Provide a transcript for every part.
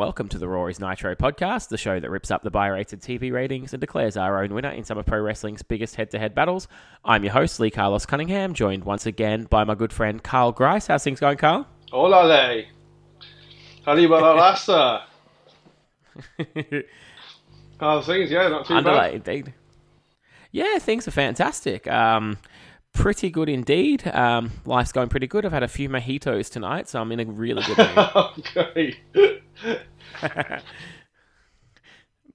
welcome to the Raw is Nitro podcast, the show that rips up the buy rated TV ratings and declares our own winner in some of pro wrestling's biggest head to head battles. I'm your host, Lee Carlos Cunningham, joined once again by my good friend Carl Grice. How's things going, Carl? Hola, Le. Arriba la raza. How's things? Yeah, not too Underlay, bad. indeed. Yeah, things are fantastic. Um, pretty good indeed. Um, life's going pretty good. I've had a few mojitos tonight, so I'm in a really good mood. okay.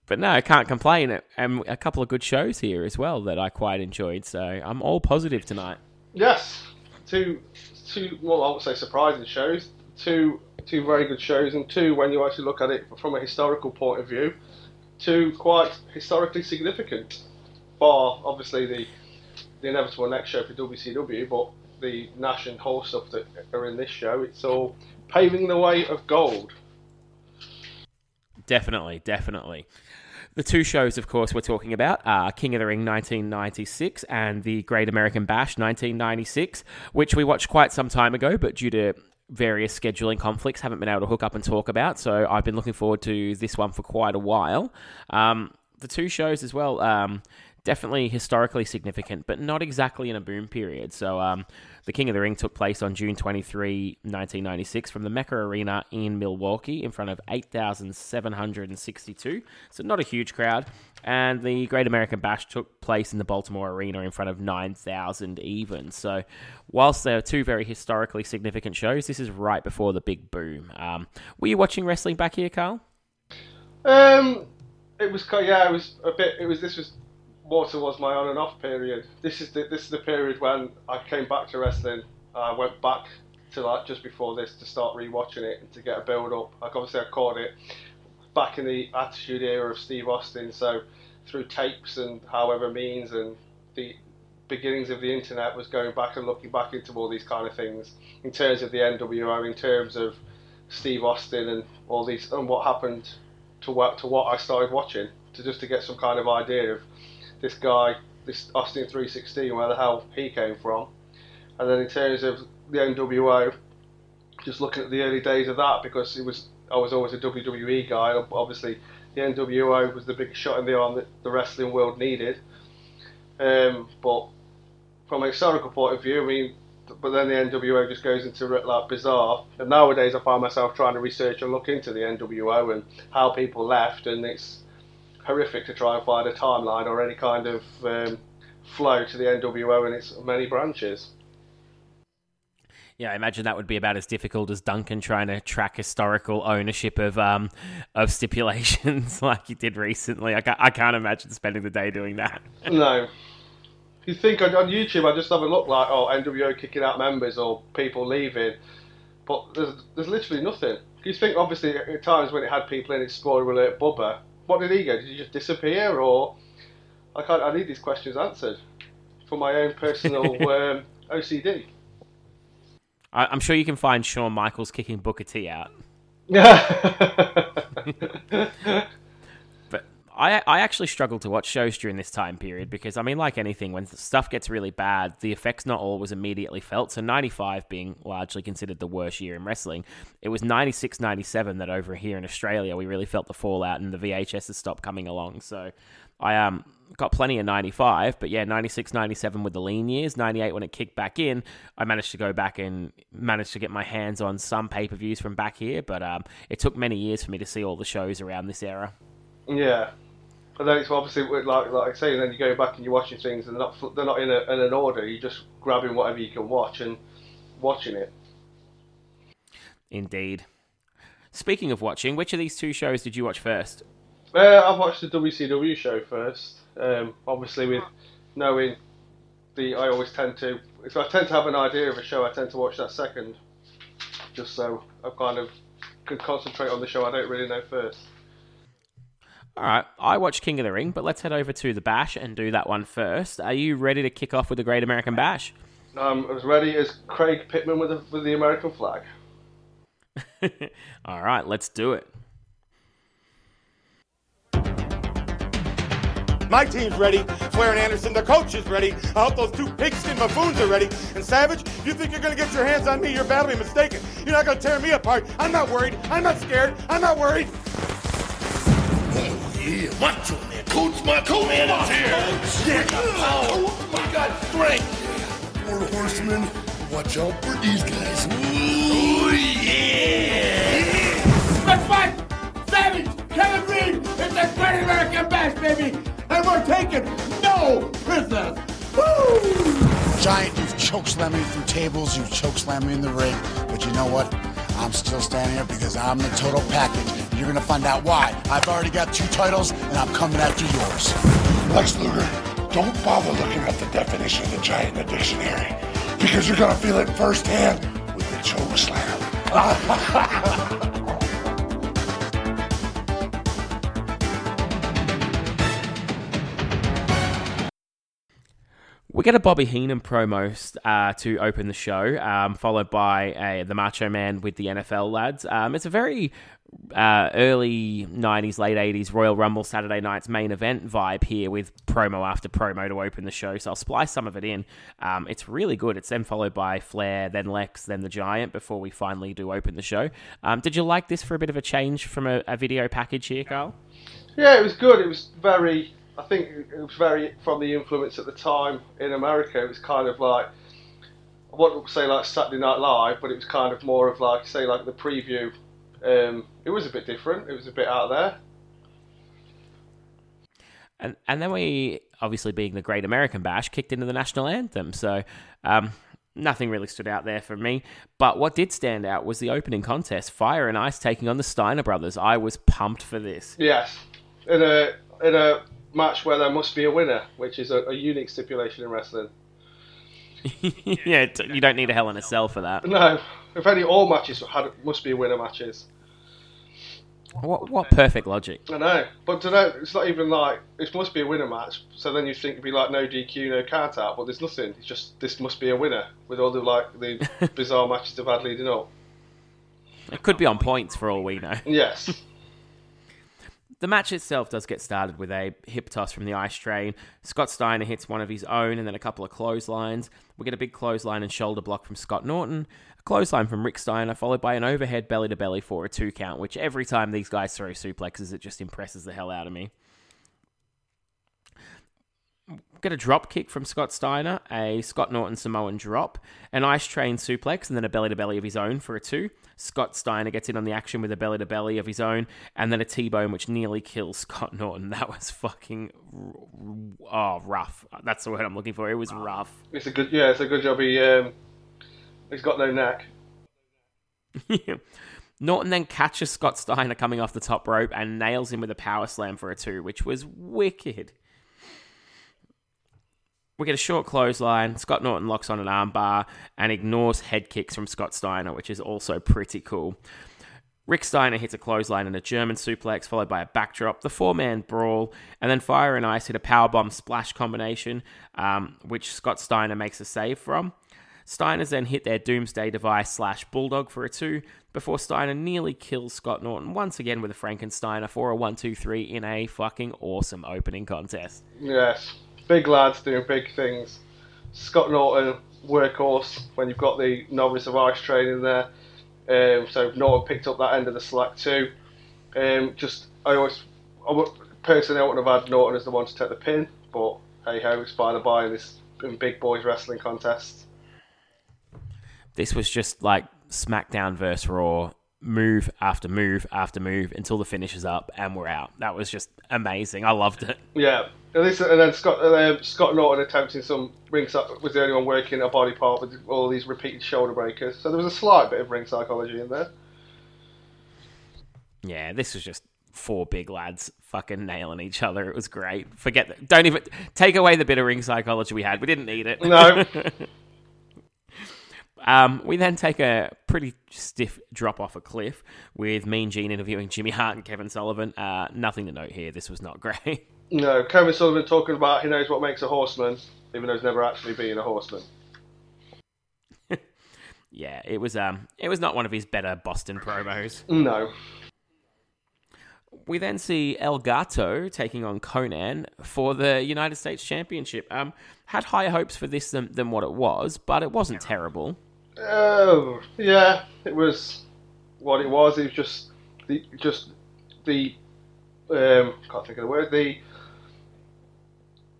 but no, I can't complain. And a couple of good shows here as well that I quite enjoyed. So I'm all positive tonight. yes, two, two. Well, I would say surprising shows. Two, two very good shows, and two when you actually look at it from a historical point of view, two quite historically significant. Bar obviously the the inevitable next show for WCW, but the Nash and Hall stuff that are in this show, it's all paving the way of gold. Definitely, definitely. The two shows, of course, we're talking about are King of the Ring 1996 and the Great American Bash 1996, which we watched quite some time ago, but due to various scheduling conflicts, haven't been able to hook up and talk about. So I've been looking forward to this one for quite a while. Um, the two shows as well. Um, definitely historically significant, but not exactly in a boom period. So, um, the King of the Ring took place on June 23, 1996, from the Mecca Arena in Milwaukee in front of 8,762. So, not a huge crowd. And the Great American Bash took place in the Baltimore Arena in front of 9,000 even. So, whilst there are two very historically significant shows, this is right before the big boom. Um, were you watching wrestling back here, Carl? Um, it was yeah, it was a bit. It was this was more towards my on and off period. This is the this is the period when I came back to wrestling. Uh, I went back to like just before this to start rewatching it and to get a build up. Like obviously I caught it back in the Attitude Era of Steve Austin, so through tapes and however means and the beginnings of the internet was going back and looking back into all these kind of things in terms of the NWO, in terms of Steve Austin and all these and what happened to what to what I started watching to just to get some kind of idea of this guy, this Austin 316, where the hell he came from, and then in terms of the NWO, just looking at the early days of that because it was I was always a WWE guy. Obviously, the NWO was the big shot in the arm that the wrestling world needed. Um, but from a historical point of view, I mean, but then the NWO just goes into like bizarre. And nowadays, I find myself trying to research and look into the NWO and how people left, and it's horrific to try and find a timeline or any kind of um, flow to the NWO and its many branches. Yeah, I imagine that would be about as difficult as Duncan trying to track historical ownership of um of stipulations like he did recently. I can't, I can't imagine spending the day doing that. No. You think on, on YouTube, I just have a look like, oh, NWO kicking out members or people leaving, but there's there's literally nothing. You think obviously at times when it had people in it, spoiler alert, Bubba, what did he go? Did he just disappear or? I can't. I need these questions answered for my own personal um, OCD. I, I'm sure you can find Shawn Michaels kicking Booker T out. But I, I actually struggle to watch shows during this time period because, I mean, like anything, when stuff gets really bad, the effects not always immediately felt. So, 95 being largely considered the worst year in wrestling, it was 96 97 that over here in Australia we really felt the fallout and the VHS has stopped coming along. So, I um got plenty of 95, but yeah, 96 97 with the lean years, 98 when it kicked back in, I managed to go back and managed to get my hands on some pay per views from back here, but um, it took many years for me to see all the shows around this era. yeah, but then it's obviously like like I say, and then you go back and you're watching things, and they're not they're not in, a, in an order. You're just grabbing whatever you can watch and watching it. Indeed. Speaking of watching, which of these two shows did you watch first? Uh, I've watched the WCW show first. Um, obviously, with knowing the, I always tend to, if I tend to have an idea of a show, I tend to watch that second, just so I kind of can concentrate on the show I don't really know first. All right, I watched King of the Ring, but let's head over to the Bash and do that one first. Are you ready to kick off with the Great American Bash? I'm as ready as Craig Pittman with the, with the American flag. All right, let's do it. My team's ready. Flair and Anderson, the coach is ready. I hope those two pigskin buffoons are ready. And Savage, you think you're gonna get your hands on me? You're badly mistaken. You're not gonna tear me apart. I'm not worried. I'm not scared. I'm not worried. Yeah, macho man. Coach Macho Man is here. Yeah, got power. We got strength. Four horsemen. Watch out for these guys. Ooh, yeah. Let's fight! Savage! Kevin Reed! It's the Great American Bash, baby! And we're taking no prisoners! Woo! Giant, you've chokeslammed me through tables, you've chokeslammed me in the ring, but you know what? I'm still standing here because I'm the total package. You're gonna find out why. I've already got two titles, and I'm coming after yours. Lex Luger, don't bother looking up the definition of the giant in the dictionary because you're gonna feel it firsthand with the choke slam. get a Bobby Heenan promo uh, to open the show, um, followed by uh, the Macho Man with the NFL lads. Um, it's a very uh, early 90s, late 80s Royal Rumble Saturday night's main event vibe here with promo after promo to open the show. So I'll splice some of it in. Um, it's really good. It's then followed by Flair, then Lex, then the Giant before we finally do open the show. Um, did you like this for a bit of a change from a, a video package here, Carl? Yeah, it was good. It was very. I think it was very from the influence at the time in America. It was kind of like I wouldn't say like Saturday Night Live, but it was kind of more of like say like the preview. Um, it was a bit different. It was a bit out there. And and then we obviously being the Great American Bash kicked into the national anthem. So um, nothing really stood out there for me. But what did stand out was the opening contest: Fire and Ice taking on the Steiner brothers. I was pumped for this. Yes, in a in a match where there must be a winner, which is a, a unique stipulation in wrestling. yeah, you don't need a Hell in a Cell for that. No, if any all matches had must be winner matches. What what perfect logic? I know, but to know it's not even like it must be a winner match. So then you think it'd be like no DQ, no count out, but there's nothing. It's just this must be a winner with all the like the bizarre matches they've had leading up. It could be on points for all we know. Yes, The match itself does get started with a hip toss from the ice train. Scott Steiner hits one of his own and then a couple of clotheslines. We get a big clothesline and shoulder block from Scott Norton, a clothesline from Rick Steiner, followed by an overhead belly to belly for a two count, which every time these guys throw suplexes, it just impresses the hell out of me. Get a drop kick from Scott Steiner, a Scott Norton Samoan drop, an ice train suplex, and then a belly to belly of his own for a two. Scott Steiner gets in on the action with a belly to belly of his own, and then a T bone which nearly kills Scott Norton. That was fucking oh rough. That's the word I'm looking for. It was rough. it's a good yeah, it's a good job. He um, he's got no neck. Norton then catches Scott Steiner coming off the top rope and nails him with a power slam for a two, which was wicked. We get a short clothesline. Scott Norton locks on an armbar and ignores head kicks from Scott Steiner, which is also pretty cool. Rick Steiner hits a clothesline and a German suplex, followed by a backdrop, the four man brawl, and then Fire and Ice hit a powerbomb splash combination, um, which Scott Steiner makes a save from. Steiner's then hit their Doomsday device slash Bulldog for a two, before Steiner nearly kills Scott Norton once again with a Frankensteiner for a 1 2 3 in a fucking awesome opening contest. Yes, big lads doing big things. Scott Norton, workhorse. When you've got the novice of ice training there, um, so Norton picked up that end of the slack too. Um, just I always, I would, personally, I wouldn't have had Norton as the one to take the pin, but hey ho, it's by the by in this in big boys wrestling contest. This was just like SmackDown versus Raw, move after move after move until the finish is up and we're out. That was just amazing. I loved it. Yeah, and, this, and then Scott uh, Scott Norton attempting some ringside was the only one working a body part with all these repeated shoulder breakers. So there was a slight bit of ring psychology in there. Yeah, this was just four big lads fucking nailing each other. It was great. Forget that. Don't even take away the bit of ring psychology we had. We didn't need it. No. Um, we then take a pretty stiff drop off a cliff with Mean Gene interviewing Jimmy Hart and Kevin Sullivan. Uh, nothing to note here. This was not great. No, Kevin Sullivan talking about he knows what makes a horseman, even though he's never actually been a horseman. yeah, it was um, it was not one of his better Boston promos. No. We then see El Gato taking on Konnan for the United States Championship. Um, had higher hopes for this than, than what it was, but it wasn't terrible. Oh, yeah, it was what it was. It was just the just the um, can't think of the word the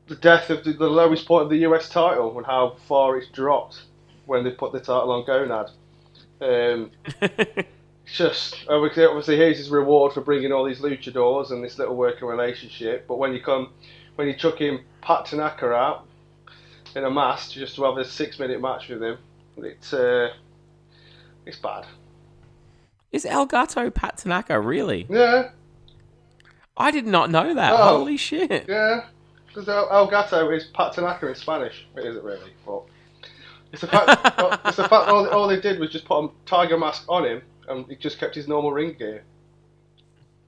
the death of the, the lowest point of the US title and how far it's dropped when they put the title on Gonad. Um, just obviously, obviously here's his reward for bringing all these luchadors and this little working relationship. But when you come, when you chuck him Pat Tanaka out in a mask just to have a six minute match with him, it's uh, it's bad. Is El Gato Pat Tanaka really? Yeah, I did not know that. Oh. Holy shit! yeah. Because El, El Gato is Pat Tanaka in Spanish. It isn't really, but it's the fact. it's the fact all, all they did was just put a tiger mask on him, and he just kept his normal ring gear.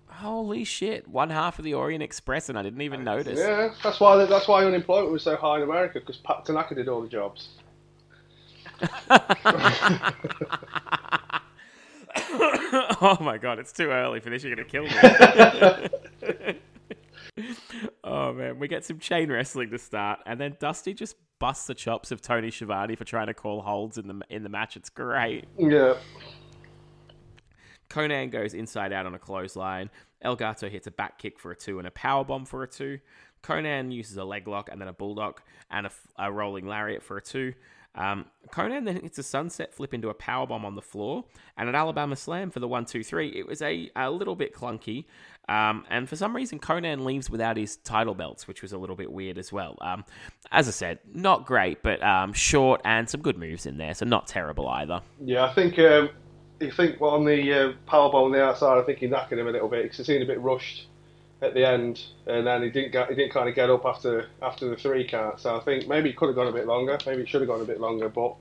Holy shit! One half of the Orient Express, and I didn't even notice. Yeah, that's why that's why unemployment was so high in America because Pat Tanaka did all the jobs. oh my god, it's too early for this. You're gonna kill me. oh man, we get some chain wrestling to start, and then Dusty just busts the chops of Tony Schiavone for trying to call holds in the in the match. It's great. Yeah, Konnan goes inside out on a clothesline. Elgato hits a back kick for a two and a power bomb for a two. Konnan uses a leg lock and then a bulldog and a rolling lariat for a two. Um, Konnan then hits a sunset flip into a power bomb on the floor and an Alabama slam for the one two three. It was a, a little bit clunky, um, and for some reason Konnan leaves without his title belts, which was a little bit weird as well. Um, as I said, not great, but um, short and some good moves in there, so not terrible either. yeah. I think um, you think well, on the uh, powerbomb on the outside, I think he knackered him a little bit because he seemed a bit rushed at the end, and then he didn't get he didn't kind of get up after after the three count. So I think maybe it could have gone a bit longer. Maybe it should have gone a bit longer, but.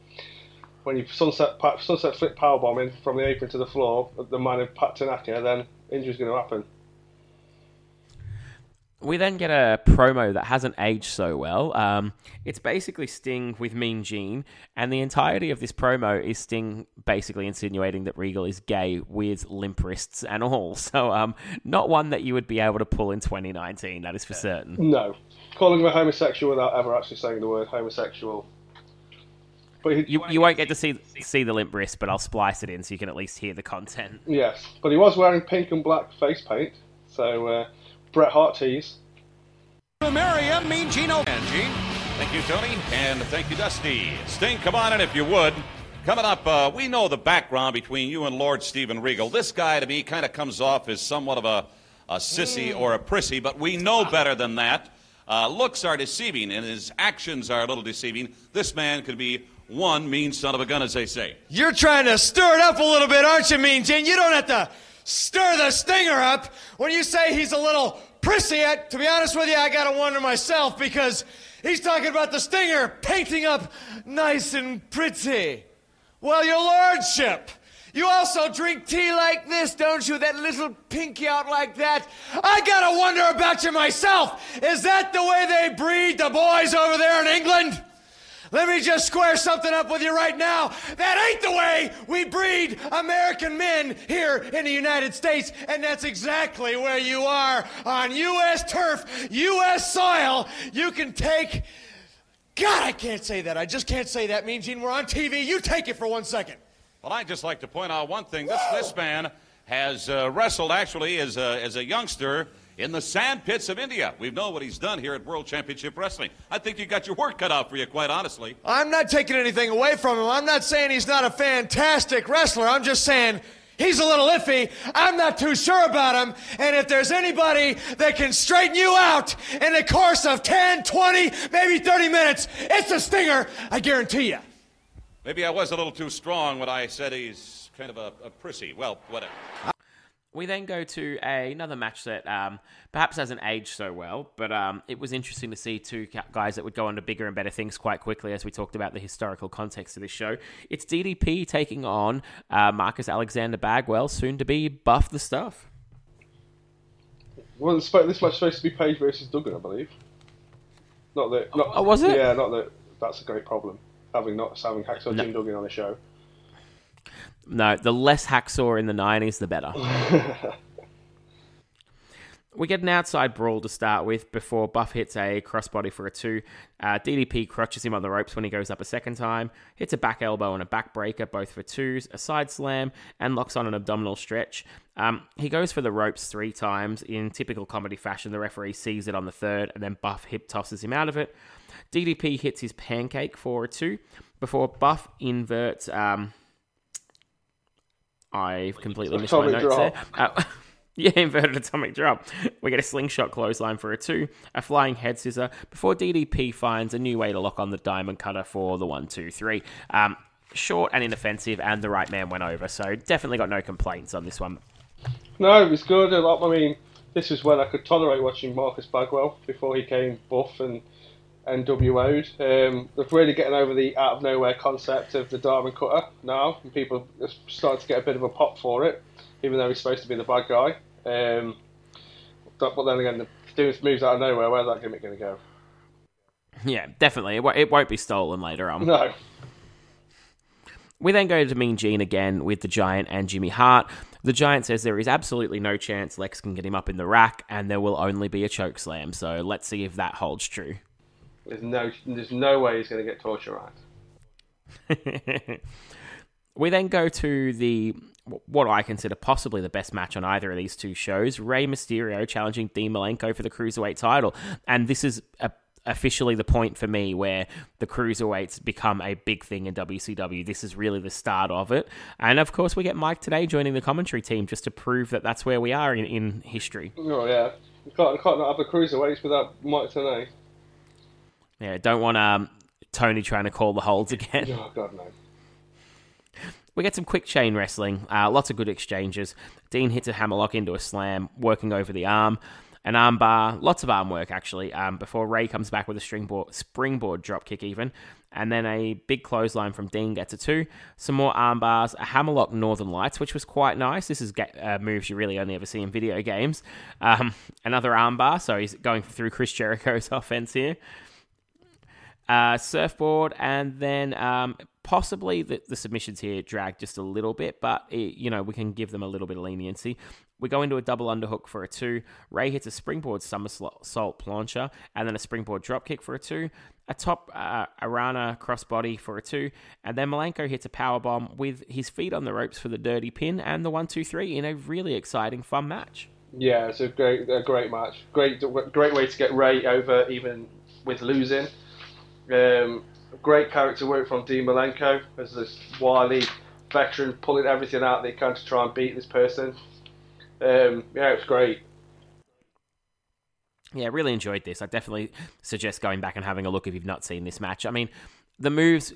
When you sunset sunset flip power bombing from the apron to the floor, the man of Pat Tanaka, then injury's going to happen. We then get a promo that hasn't aged so well. Um, it's basically Sting with Mean Gene, and the entirety of this promo is Sting basically insinuating that Regal is gay with limp wrists and all. So, um, not one that you would be able to pull in 2019, that is for certain. No, calling him a homosexual without ever actually saying the word homosexual. But he, You, you won't get to see see the limp wrist, but I'll splice it in so you can at least hear the content. yes, but he was wearing pink and black face paint, so uh, Bret Hart tease. Maria, Mean Gino. And Gene. Thank you, Tony. And thank you, Dusty. Sting, come on in if you would. Coming up, uh, we know the background between you and Lord Steven Regal. This guy, to me, kind of comes off as somewhat of a, a sissy or a prissy, but we know better than that. Uh, looks are deceiving, and his actions are a little deceiving. This man could be one mean son of a gun, as they say. You're trying to stir it up a little bit, aren't you, Mean Gene? You don't have to stir the stinger up. When you say he's a little prissy, I, to be honest with you, I gotta wonder myself because he's talking about the stinger painting up nice and pretty. Well, your lordship, you also drink tea like this, don't you? That little pinky out like that. I gotta wonder about you myself. Is that the way they breed the boys over there in England? Let me just square something up with you right now. That ain't the way we breed American men here in the United States, and that's exactly where you are on U.S. turf, U.S. soil. You can take. God, I can't say that. I just can't say that. Mean Gene, we're on TV. You take it for one second. Well, I'd just like to point out one thing. This, this man has uh, wrestled actually as a, as a youngster in the sand pits of India. We know what he's done here at World Championship Wrestling. I think you got your work cut out for you, quite honestly. I'm not taking anything away from him. I'm not saying he's not a fantastic wrestler. I'm just saying he's a little iffy. I'm not too sure about him. And if there's anybody that can straighten you out in the course of 10, 20, maybe 30 minutes, it's a stinger. I guarantee you. Maybe I was a little too strong when I said he's kind of a, a prissy. Well, whatever. We then go to a, another match that um, perhaps hasn't aged so well, but um, it was interesting to see two guys that would go on to bigger and better things quite quickly as we talked about the historical context of this show. It's DDP taking on uh, Marcus Alexander Bagwell, soon to be Buff the Stuff. Well, this match is supposed to be Page versus Duggan, I believe. Not that. Not, Oh, was it? Yeah, not that. That's a great problem. Having not having Hacksaw No. Jim Duggan on the show. No, the less hacksaw in the 90s, the better. we get an outside brawl to start with before Buff hits a crossbody for a two. Uh, DDP crutches him on the ropes when he goes up a second time, hits a back elbow and a backbreaker, both for twos, a side slam, and locks on an abdominal stretch. Um, he goes for the ropes three times. In typical comedy fashion, the referee sees it on the third, and then Buff hip tosses him out of it. DDP hits his pancake for a two before Buff inverts. Um, I've completely missed my notes drop. there. Uh, yeah, inverted atomic drop. We get a slingshot clothesline for a two, a flying head scissor before DDP finds a new way to lock on the diamond cutter for the one, two, three. Um, short and inoffensive, and the right man went over. So definitely got no complaints on this one. No, it was good. I mean, this was when I could tolerate watching Marcus Bagwell before he came buff and NWO'd. Um, they're really getting over the out of nowhere concept of the diamond cutter now, and people are starting to get a bit of a pop for it, even though he's supposed to be the bad guy. Um, but, then again, the doing moves out of nowhere. Where's that gimmick going to go? Yeah, definitely. It, wo- it won't be stolen later on. No. We then go to Mean Gene again with the Giant and Jimmy Hart. The Giant says there is absolutely no chance Lex can get him up in the rack, and there will only be a choke slam. So let's see if that holds true. There's no, there's no way he's going to get torture racked. we then go to the what I consider possibly the best match on either of these two shows: Rey Mysterio challenging Dean Malenko for the cruiserweight title, and this is a, officially the point for me where the cruiserweights become a big thing in WCW. This is really the start of it, and of course we get Mike Tenay joining the commentary team just to prove that that's where we are in, in history. Oh yeah, you can't, you can't not have the cruiserweights without Mike Tenay. Yeah, don't want um, Tony trying to call the holds again. Oh god no. We get some quick chain wrestling, uh, lots of good exchanges. Dean hits a hammerlock into a slam, working over the arm. An arm bar, lots of arm work actually, um, before Rey comes back with a springboard, springboard drop kick even. And then a big clothesline from Dean gets a two. Some more arm bars, a hammerlock Northern Lights, which was quite nice. This is uh, moves you really only ever see in video games. Um, another arm bar, so he's going through Chris Jericho's offense here uh, surfboard, and then um, possibly the, the submissions here drag just a little bit, but it, you know we can give them a little bit of leniency. We go into a double underhook for a two. Rey hits a springboard somersault plancher, and then a springboard dropkick for a two. A top uh, Arana crossbody for a two, and then Malenko hits a power bomb with his feet on the ropes for the dirty pin and the one two three in a really exciting, fun match. Yeah, it's a great, a great match. Great, great way to get Rey over, even with losing. Um, great character work from Dean Malenko as this wily veteran, pulling everything out he can to try and beat this person. Um, yeah, it was great. Yeah, I really enjoyed this. I definitely suggest going back and having a look if you've not seen this match. I mean, the moves,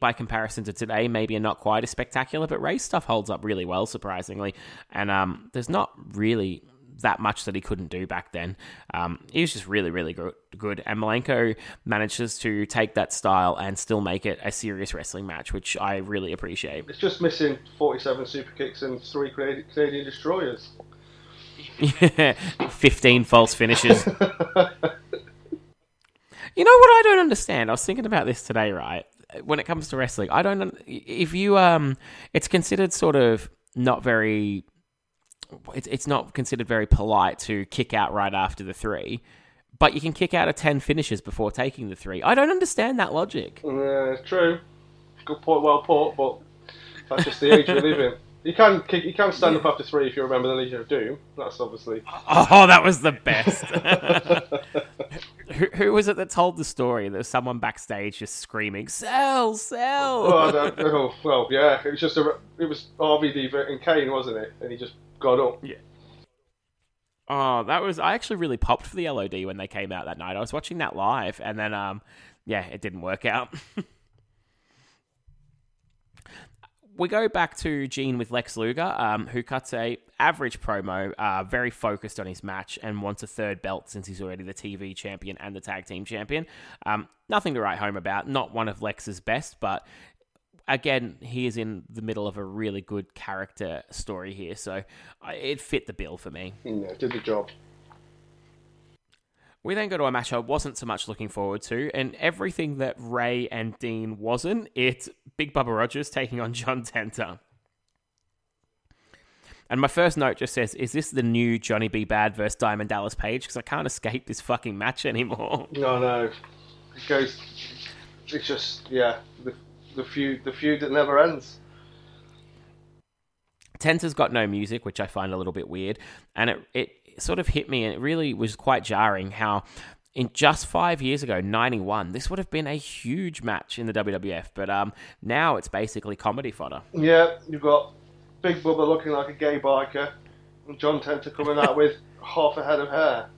by comparison to today, maybe are not quite as spectacular, but Rey's stuff holds up really well, surprisingly. And um, there's not really that much that he couldn't do back then. Um, he was just really, really good. good. And Malenko manages to take that style and still make it a serious wrestling match, which I really appreciate. It's just missing 47 super kicks and three Canadian, Canadian destroyers. 15 false finishes. You know what I don't understand? I was thinking about this today, right? When it comes to wrestling, I don't. If you um, it's considered sort of not very. It's it's not considered very polite to kick out right after the three, but you can kick out of ten finishes before taking the three. I don't understand that logic. Yeah, true. Good point, well put, but that's just the age we live in. You can kick, you can stand up after three if you remember the Legion of Doom. That's obviously. Oh, that was the best. who, who was it that told the story? There was someone backstage just screaming, "Sell, sell!" Oh, oh, well, yeah, it was just a. It was RVD and Kane, wasn't it? And he just got up. Yeah. Oh, that was I actually really popped for the LOD when they came out that night. I was watching that live and then um yeah, it didn't work out. we go back to Gene with Lex Luger, um, who cuts a average promo, uh, very focused on his match and wants a third belt since he's already the TV champion and the tag team champion. Um, nothing to write home about. Not one of Lex's best, but again, he is in the middle of a really good character story here, so uh, it fit the bill for me. Yeah, did the job. We then go to a match I wasn't so much looking forward to, and everything that Rey and Dean wasn't, it's Big Bubba Rogers taking on John Tenta. And my first note just says, "Is this the new Johnny B. Bad versus Diamond Dallas Page?" Because I can't escape this fucking match anymore. No, no. It goes. It's just yeah, the the feud the feud that never ends. Tenta's got no music, which I find a little bit weird, and it it sort of hit me, and it really was quite jarring how. In just five years ago, '91, this would have been a huge match in the WWF, but um, now it's basically comedy fodder. Yeah, you've got Big Bubba looking like a gay biker, and John Tenta coming out with half a head of hair.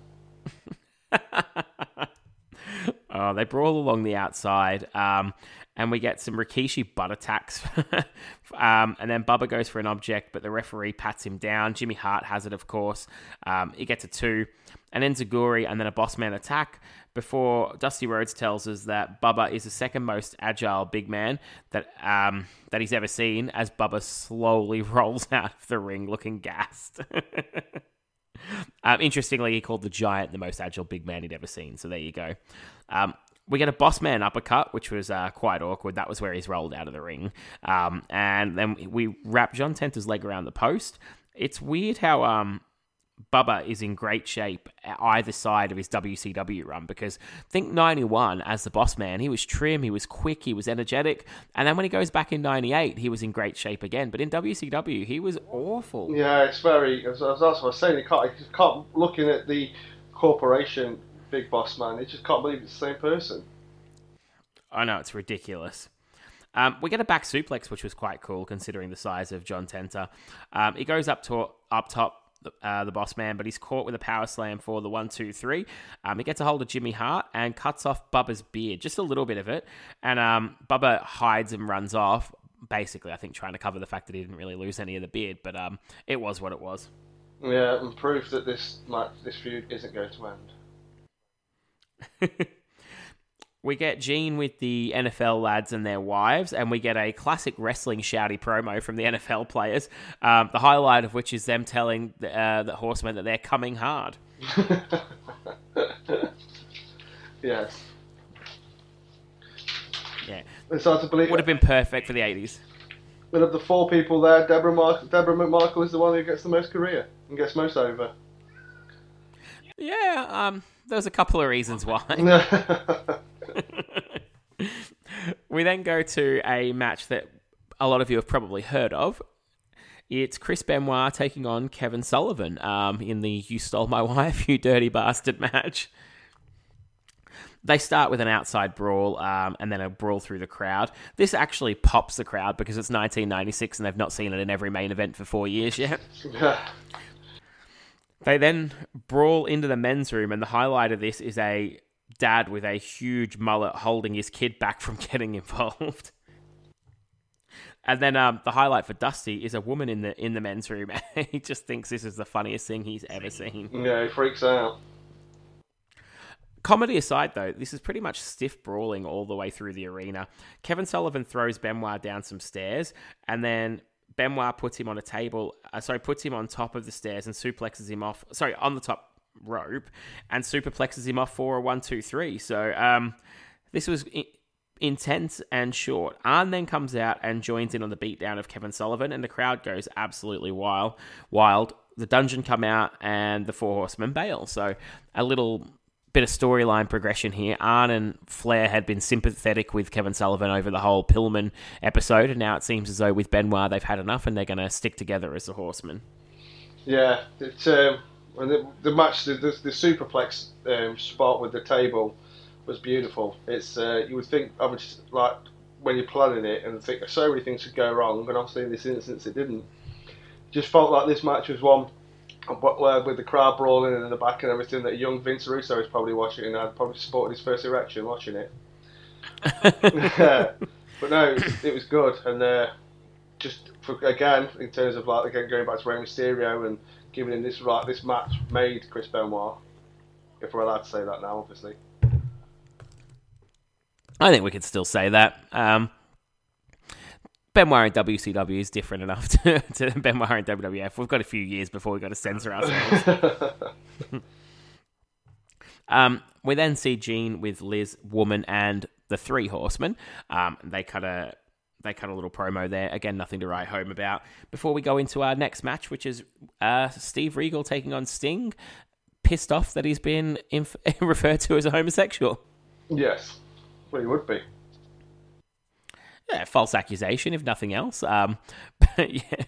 Oh, they brawl along the outside, um, and we get some Rikishi butt attacks. um, and then Bubba goes for an object, but the referee pats him down. Jimmy Hart has it, of course. Um, he gets a two, and then Zaguri, and then a boss man attack. Before Dusty Rhodes tells us that Bubba is the second most agile big man that um, that he's ever seen, as Bubba slowly rolls out of the ring looking gassed. Um, interestingly, he called the Giant the most agile big man he'd ever seen. So there you go. Um, we get a boss man uppercut, which was uh, quite awkward. That was where he's rolled out of the ring. Um, and then we wrap John Tenta's leg around the post. It's weird how um, Bubba is in great shape either side of his WCW run because think 91 as the boss man, he was trim, he was quick, he was energetic. And then when he goes back in 98, he was in great shape again. But in WCW, he was awful. Yeah, it's very. As, as I was saying. You can't, you can't looking at the corporation big boss man. You just can't believe it's the same person. I know it's ridiculous. Um, we get a back suplex, which was quite cool considering the size of John Tenta. Um, he goes up to up top, uh, the boss man, but he's caught with a power slam for the one, two, three. Um, he gets a hold of Jimmy Hart and cuts off Bubba's beard, just a little bit of it. And um, Bubba hides and runs off, basically, I think, trying to cover the fact that he didn't really lose any of the beard, but um, it was what it was. Yeah, and proof that this this feud isn't going to end. we get Gene with the NFL lads and their wives, and we get a classic wrestling shouty promo from the NFL players. Um, the highlight of which is them telling the, uh, the horsemen that they're coming hard. yes. Yeah. It's hard to believe. Would have been perfect for the 80s. But of the four people there, Deborah, Mar- Deborah McMichael is the one who gets the most career and gets most over. Yeah, um, there's a couple of reasons why. we then go to a match that a lot of you have probably heard of. It's Chris Benoit taking on Kevin Sullivan um, in the You Stole My Wife, You Dirty Bastard match. They start with an outside brawl um, and then a brawl through the crowd. This actually pops the crowd because it's 1996 and they've not seen it in every main event for four years yet. They then brawl into the men's room, and the highlight of this is a dad with a huge mullet holding his kid back from getting involved. And then um, the highlight for Dusty is a woman in the in the men's room. he just thinks this is the funniest thing he's ever seen. Yeah, he freaks out. Comedy aside, though, this is pretty much stiff brawling all the way through the arena. Kevin Sullivan throws Benoit down some stairs, and then Benoit puts him on a table. Uh, sorry, puts him on top of the stairs and suplexes him off. Sorry, on the top rope and superplexes him off for a one, two, three. So um, this was I- intense and short. Arn then comes out and joins in on the beatdown of Kevin Sullivan, and the crowd goes absolutely wild. Wild. The dungeon come out and the four horsemen bail. So a little bit of storyline progression here. Arn and Flair had been sympathetic with Kevin Sullivan over the whole Pillman episode, and now it seems as though with Benoit they've had enough and they're going to stick together as the Horsemen. Yeah, it's um, and the, the match, the, the, the superplex um, spot with the table was beautiful. It's uh, you would think just like when you're planning it and think so many things could go wrong, but obviously in this instance it didn't. Just felt like this match was one with the crowd brawling in the back and everything, that young Vince Russo is probably watching and I'd probably supported his first erection watching it. but no, it was, it was good and uh, just for, again in terms of like again going back to Rey Mysterio and giving him this right this match made Chris Benoit. If we're allowed to say that now, obviously. I think we could still say that. Um, Benoit in WCW is different enough to, to Benoit in WWF. We've got a few years before we've got to censor ourselves. um, we then see Gene with Liz, Woman, and the Three Horsemen. Um, they kind of they cut a little promo there. Again, nothing to write home about. Before we go into our next match, which is uh, Steve Regal taking on Sting, pissed off that he's been inf- referred to as a homosexual. Yes, well, he would be. Yeah, false accusation, if nothing else. Um, but yeah,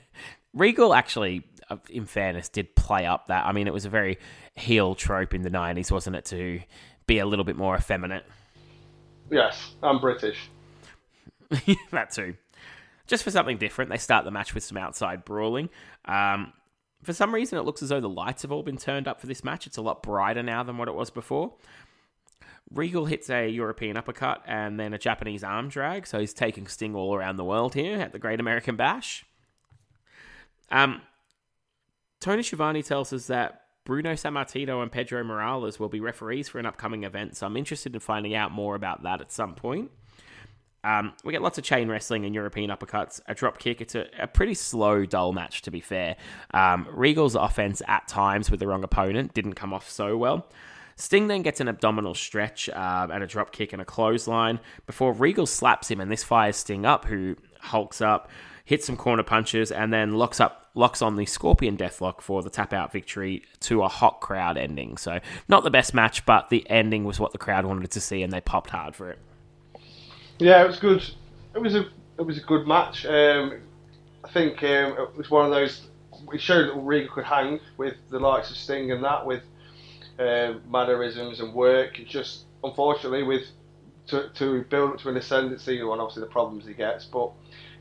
Regal actually, uh, in fairness, did play up that. I mean, it was a very heel trope in the '90s, wasn't it, to be a little bit more effeminate. Yes, I'm British. that too. Just for something different, they start the match with some outside brawling. Um, for some reason, it looks as though the lights have all been turned up for this match. It's a lot brighter now than what it was before. Regal hits a European uppercut and then a Japanese arm drag, so he's taking Sting all around the world here at the Great American Bash. Um, Tony Schiavone tells us that Bruno Sammartino and Pedro Morales will be referees for an upcoming event, so I'm interested in finding out more about that at some point. Um, we get lots of chain wrestling and European uppercuts, a drop kick. It's a, a pretty slow, dull match, to be fair. Um, Regal's offense at times with the wrong opponent didn't come off so well. Sting then gets an abdominal stretch uh, and a drop kick and a clothesline before Regal slaps him, and this fires Sting up, who hulks up, hits some corner punches, and then locks up locks on the Scorpion Deathlock for the tap out victory to a hot crowd ending. So not the best match, but the ending was what the crowd wanted to see, and they popped hard for it. Yeah, it was good. It was a it was a good match. Um, I think um, it was one of those. It showed that Regal could hang with the likes of Sting and that with uh, mannerisms and work. Just unfortunately with to, to build up to an ascendancy, and obviously the problems he gets, but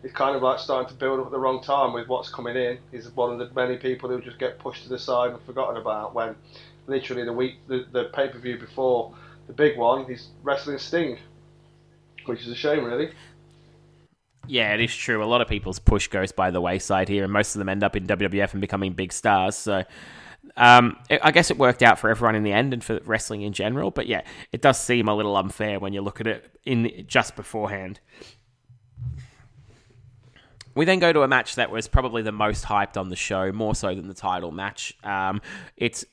it's kind of like starting to build up at the wrong time with what's coming in. He's one of the many people who just get pushed to the side and forgotten about when literally the week the, the pay per view before the big one, he's wrestling Sting which is a shame, really. Yeah, it is true. A lot of people's push goes by the wayside here, and most of them end up in WWF and becoming big stars. So, um, I guess it worked out for everyone in the end and for wrestling in general. But yeah, it does seem a little unfair when you look at it in just beforehand. We then go to a match that was probably the most hyped on the show, more so than the title match. Um, it's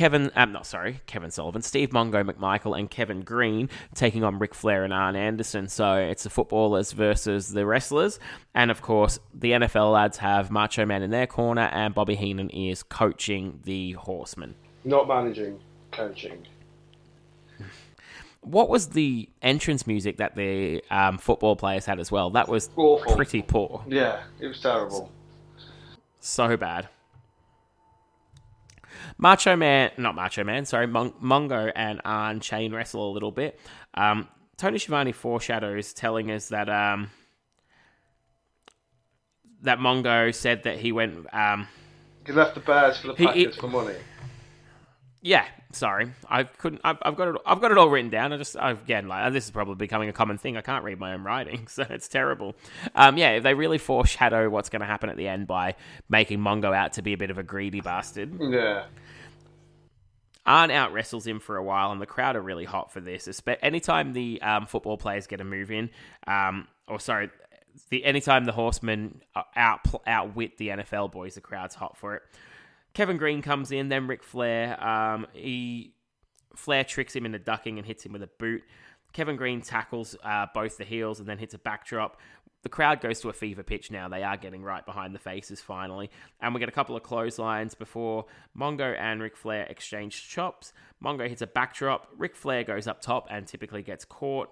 Kevin, um, not sorry, Kevin Sullivan, Steve Mongo McMichael, and Kevin Greene taking on Ric Flair and Arn Anderson. So it's the footballers versus the wrestlers. And of course, the NFL lads have Macho Man in their corner, and Bobby Heenan is coaching the Horsemen. Not managing, coaching. What was the entrance music that the um, football players had as well? That was Awful. pretty poor. Yeah, it was terrible. So bad. Macho Man, not Macho Man, sorry, Mon- Mongo and Arn chain wrestle a little bit. Um, Tony Schiavone foreshadows telling us that um, that Mongo said that he went. Um, he left the Bears for the Packers for money. Yeah, sorry, I couldn't. I've, I've, got it. I've got it all written down. I just again, like this is probably becoming a common thing. I can't read my own writing, so it's terrible. Um, yeah, if they really foreshadow what's going to happen at the end by making Mongo out to be a bit of a greedy bastard. Yeah. Arn out wrestles him for a while, and the crowd are really hot for this. Anytime the um, football players get a move in, um, or sorry, the anytime the Horsemen out outwit the NFL boys, the crowd's hot for it. Kevin Greene comes in, then Ric Flair. Um, he Flair tricks him into ducking and hits him with a boot. Kevin Greene tackles uh, both the heels and then hits a backdrop. The crowd goes to a fever pitch now. They are getting right behind the faces finally. And we get a couple of clotheslines before Mongo and Ric Flair exchange chops. Mongo hits a backdrop. Ric Flair goes up top and typically gets caught.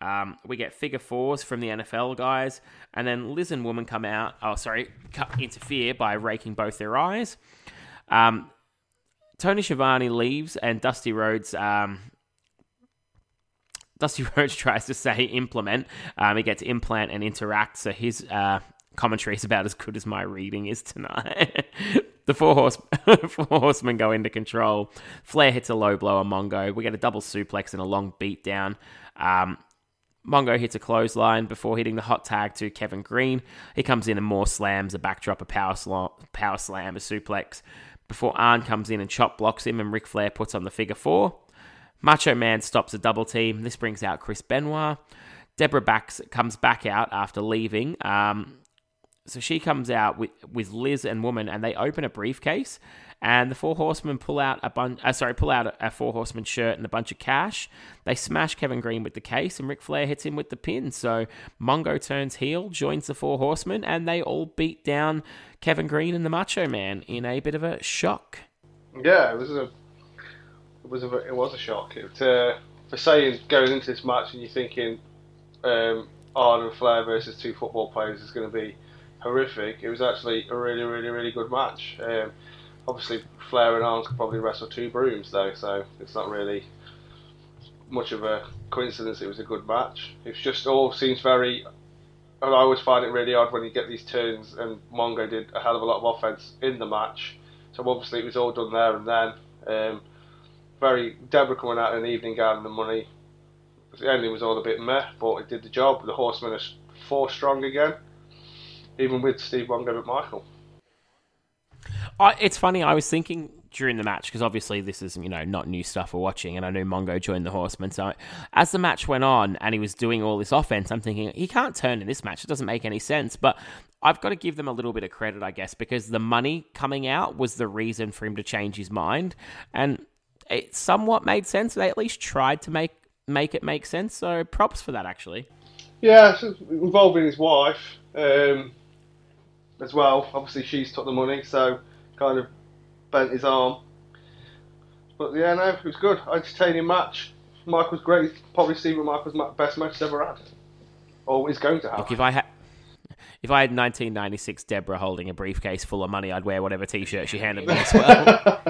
Um, we get figure fours from the NFL guys. And then Liz and Woman come out. Oh, sorry, interfere by raking both their eyes. Um, Tony Schiavone leaves, and Dusty Rhodes. Um, Dusty Rhodes tries to say implement. Um, he gets implant and interact, so his uh, commentary is about as good as my reading is tonight. the four, horse, four horsemen go into control. Flair hits a low blow on Mongo. We get a double suplex and a long beat down. Um, Mongo hits a clothesline before hitting the hot tag to Kevin Greene. He comes in and more slams, a backdrop, a power, slam, power slam, a suplex before Arn comes in and chop blocks him and Ric Flair puts on the figure four. Macho Man stops a double team. This brings out Chris Benoit. Deborah Backs comes back out after leaving. Um, so she comes out with with Liz and Woman, and they open a briefcase, and the Four Horsemen pull out a bunch. Uh, sorry, pull out a, Four Horsemen shirt and a bunch of cash. They smash Kevin Greene with the case, and Ric Flair hits him with the pin. So Mongo turns heel, joins the Four Horsemen, and they all beat down Kevin Greene and the Macho Man in a bit of a shock. Yeah, it was a it was a it was a shock. It, uh, for saying going into this match and you're thinking um, Arn and Flair versus two football players is going to be horrific. It was actually a really, really, really good match. Um, obviously, Flair and Arn could probably wrestle two brooms though, so it's not really much of a coincidence. It was a good match. It's just all seems very. I always find it really odd when you get these turns, and Mongo did a hell of a lot of offense in the match. So obviously it was all done there and then. Um, very Deborah coming out in the evening gown and the money. The ending was all a bit meh, but it did the job. The Horsemen are four strong again even with Steve Mongo McMichael. I, it's funny. I was thinking during the match because obviously this is you know not new stuff we're watching, and I knew Mongo joined the Horsemen. So as the match went on and he was doing all this offense, I'm thinking he can't turn in this match. It doesn't make any sense. But I've got to give them a little bit of credit, I guess, because the money coming out was the reason for him to change his mind, and it somewhat made sense. They at least tried to make make it make sense. So props for that, actually. Yeah, involving his wife. Um, as well. Obviously, she's took the money, so kind of bent his arm. But yeah, no, it was good. Entertaining match. Was great. Probably Steve McMichael's best match he's ever had, or is going to have. Look, if I had. If I had 1996 Deborah holding a briefcase full of money, I'd wear whatever T-shirt she handed me as well.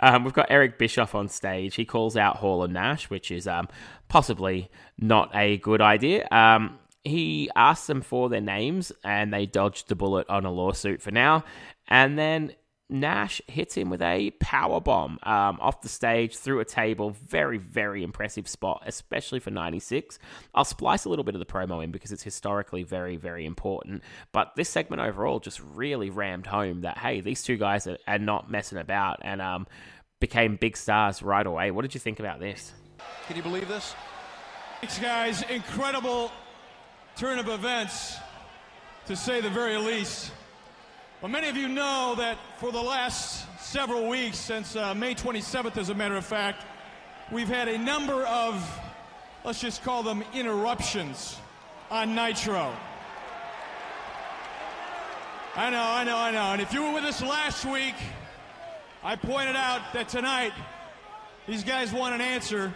um, we've got Eric Bischoff on stage. He calls out Hall and Nash, which is um, possibly not a good idea. Um, he asked them for their names and they dodged the bullet on a lawsuit for now. And then Nash hits him with a power bomb um, off the stage through a table. Very, very impressive spot, especially for 96. I'll splice a little bit of the promo in because it's historically very, very important. But this segment overall just really rammed home that, hey, these two guys are, are not messing about and um, became big stars right away. What did you think about this? Can you believe this? Thanks, guys. Incredible turn of events, to say the very least. Well, many of you know that for the last several weeks, since uh, May 27th, as a matter of fact, we've had a number of, let's just call them interruptions on Nitro. I know, I know, I know. And if you were with us last week, I pointed out that tonight these guys want an answer.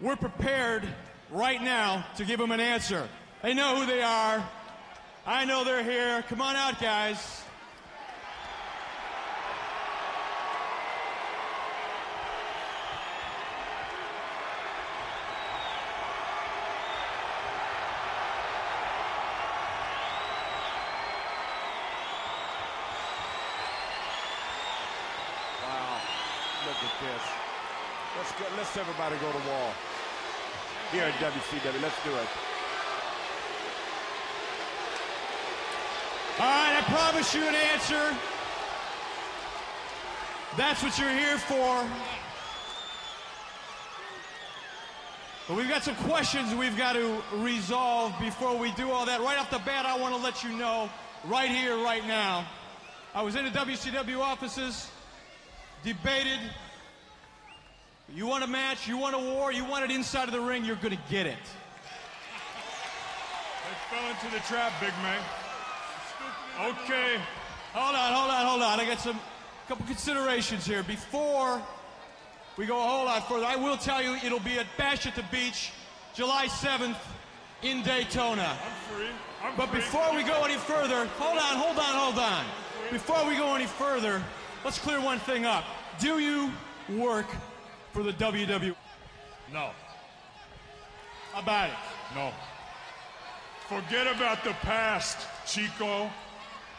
We're prepared right now to give them an answer. They know who they are. I know they're here. Come on out, guys. Wow, look at this. Let's let's everybody go to wall. Here at WCW, let's do it. All right, I promise you an answer. That's what you're here for. But we've got some questions we've got to resolve before we do all that. Right off the bat, I want to let you know, right here, right now, I was in the WCW offices, debated. You want a match, you want a war, you want it inside of the ring, you're going to get it. They fell into the trap, big man. Okay. Hold on, hold on, hold on. I got some couple considerations here. Before we go a whole lot further, I will tell you it'll be at Bash at the Beach, July 7th in Daytona. I'm free. I'm but free. before we go any further, hold on, hold on, hold on. Before we go any further, let's clear one thing up. Do you work for the WWF? No. How about it? No. Forget about the past, Chico.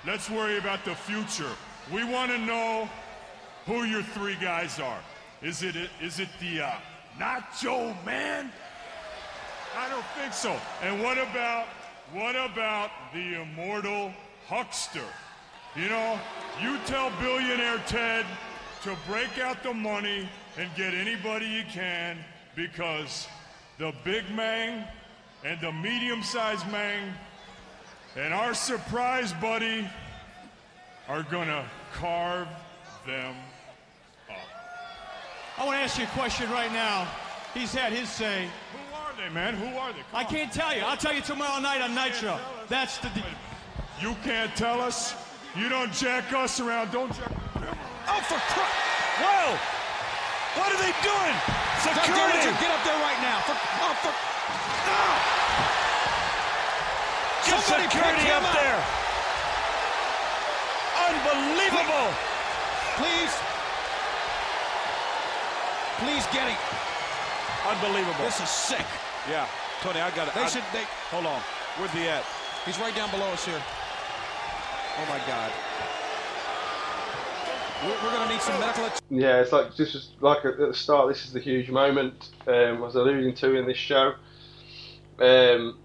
Let's worry about the future. We want to know who your three guys are. Is it is it the uh, Nacho Man? I don't think so. And what about what about the immortal Huckster? You know, you tell billionaire Ted to break out the money and get anybody you can because the big man and the medium-sized man and our surprise buddy are gonna carve them up. I want to ask you a question right now. He's had his say. Who are they, man? Who are they? I can't tell you. I'll tell you tomorrow night on Nitro. That's the. Deal. You can't tell us. You don't jack us around. Don't jack. Oh, for Christ! Whoa! What are they doing? Security! Get up there right now. For, oh, for, ah! Get Somebody security up up. there! Unbelievable! please. Please get him. Unbelievable. This is sick. Yeah, Tony, I got it. They I- should. They. Hold on. Where's he at? He's right down below us here. Oh my God. We're, we're going to need some medical. att- Yeah, it's like this is like at the start. This is the huge moment um, I was alluding to in this show. Um,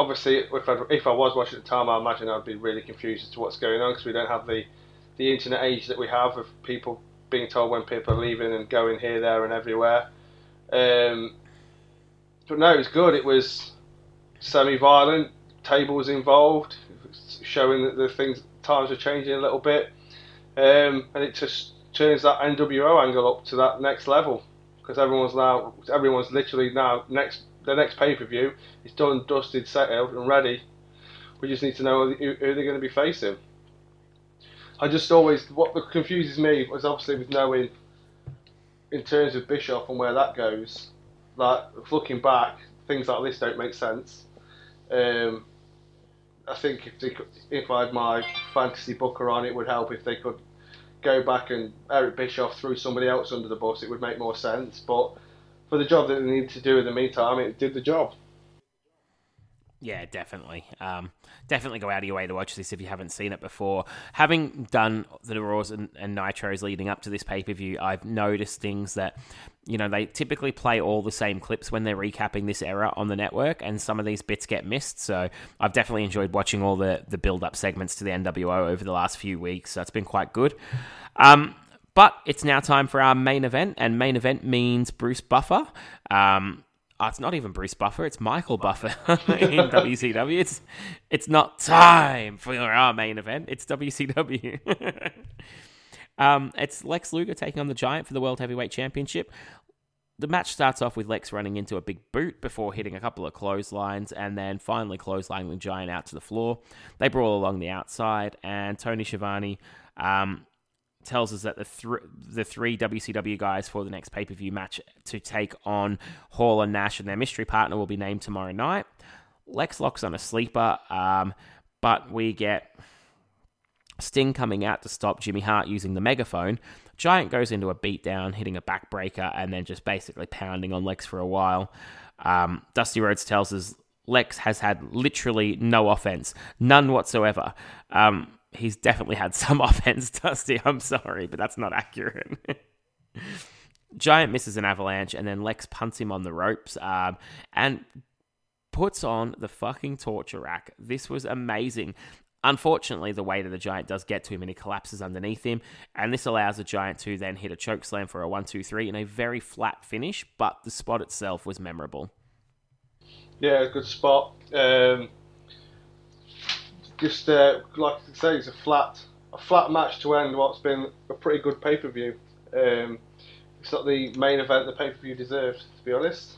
obviously, if I, if I was watching at the time, I imagine I'd be really confused as to what's going on because we don't have the the internet age that we have of people being told when people are leaving and going here, there, and everywhere. Um, but no, it was good. It was semi-violent. Tables involved, showing that the things times are changing a little bit um, and it just turns that NWO angle up to that next level because everyone's now everyone's literally now next the next pay per view is done, dusted, settled, and ready. We just need to know who, they're going to be facing. I just always what confuses me was obviously with knowing in terms of Bischoff and where that goes. Like looking back, things like this don't make sense. Um, I think if they could, if I had my fantasy booker on, it would help if they could go back and Eric Bischoff threw somebody else under the bus. It would make more sense. But for the job that they need to do in the meantime, it did the job. Yeah, definitely. Um, definitely go out of your way to watch this if you haven't seen it before. Having done the Raws and, and Nitros leading up to this pay per view, I've noticed things that, you know, they typically play all the same clips when they're recapping this era on the network, and some of these bits get missed. So I've definitely enjoyed watching all the, the build up segments to the NWO over the last few weeks. So it's been quite good. Um, but it's now time for our main event, and main event means Bruce Buffer. Um, oh, it's not even Bruce Buffer; it's Michael Buffer in WCW. It's it's not time for our main event. It's WCW. um, it's Lex Luger taking on the Giant for the World Heavyweight Championship. The match starts off with Lex running into a big boot before hitting a couple of clotheslines and then finally clotheslining the Giant out to the floor. They brawl along the outside, and Tony Schiavone um, tells us that the thr the three WCW guys for the next pay per view match to take on Hall and Nash and their mystery partner will be named tomorrow night. Lex locks on a sleeper, um, but we get Sting coming out to stop Jimmy Hart using the megaphone. Giant goes into a beatdown, hitting a backbreaker, and then just basically pounding on Lex for a while. Um, Dusty Rhodes tells us Lex has had literally no offense, none whatsoever. Um, he's definitely had some offense, Dusty. I'm sorry, but that's not accurate. Giant misses an avalanche, and then Lex punts him on the ropes um, and puts on the fucking torture rack. This was amazing. Unfortunately, the weight of the giant does get to him and he collapses underneath him. And this allows the giant to then hit a choke slam for a 1 2 3 in a very flat finish, but the spot itself was memorable. Yeah, good spot. Um, just uh, like I say, it's a flat, a flat match to end what's been a pretty good pay per view. Um, it's not the main event the pay per view deserved, to be honest.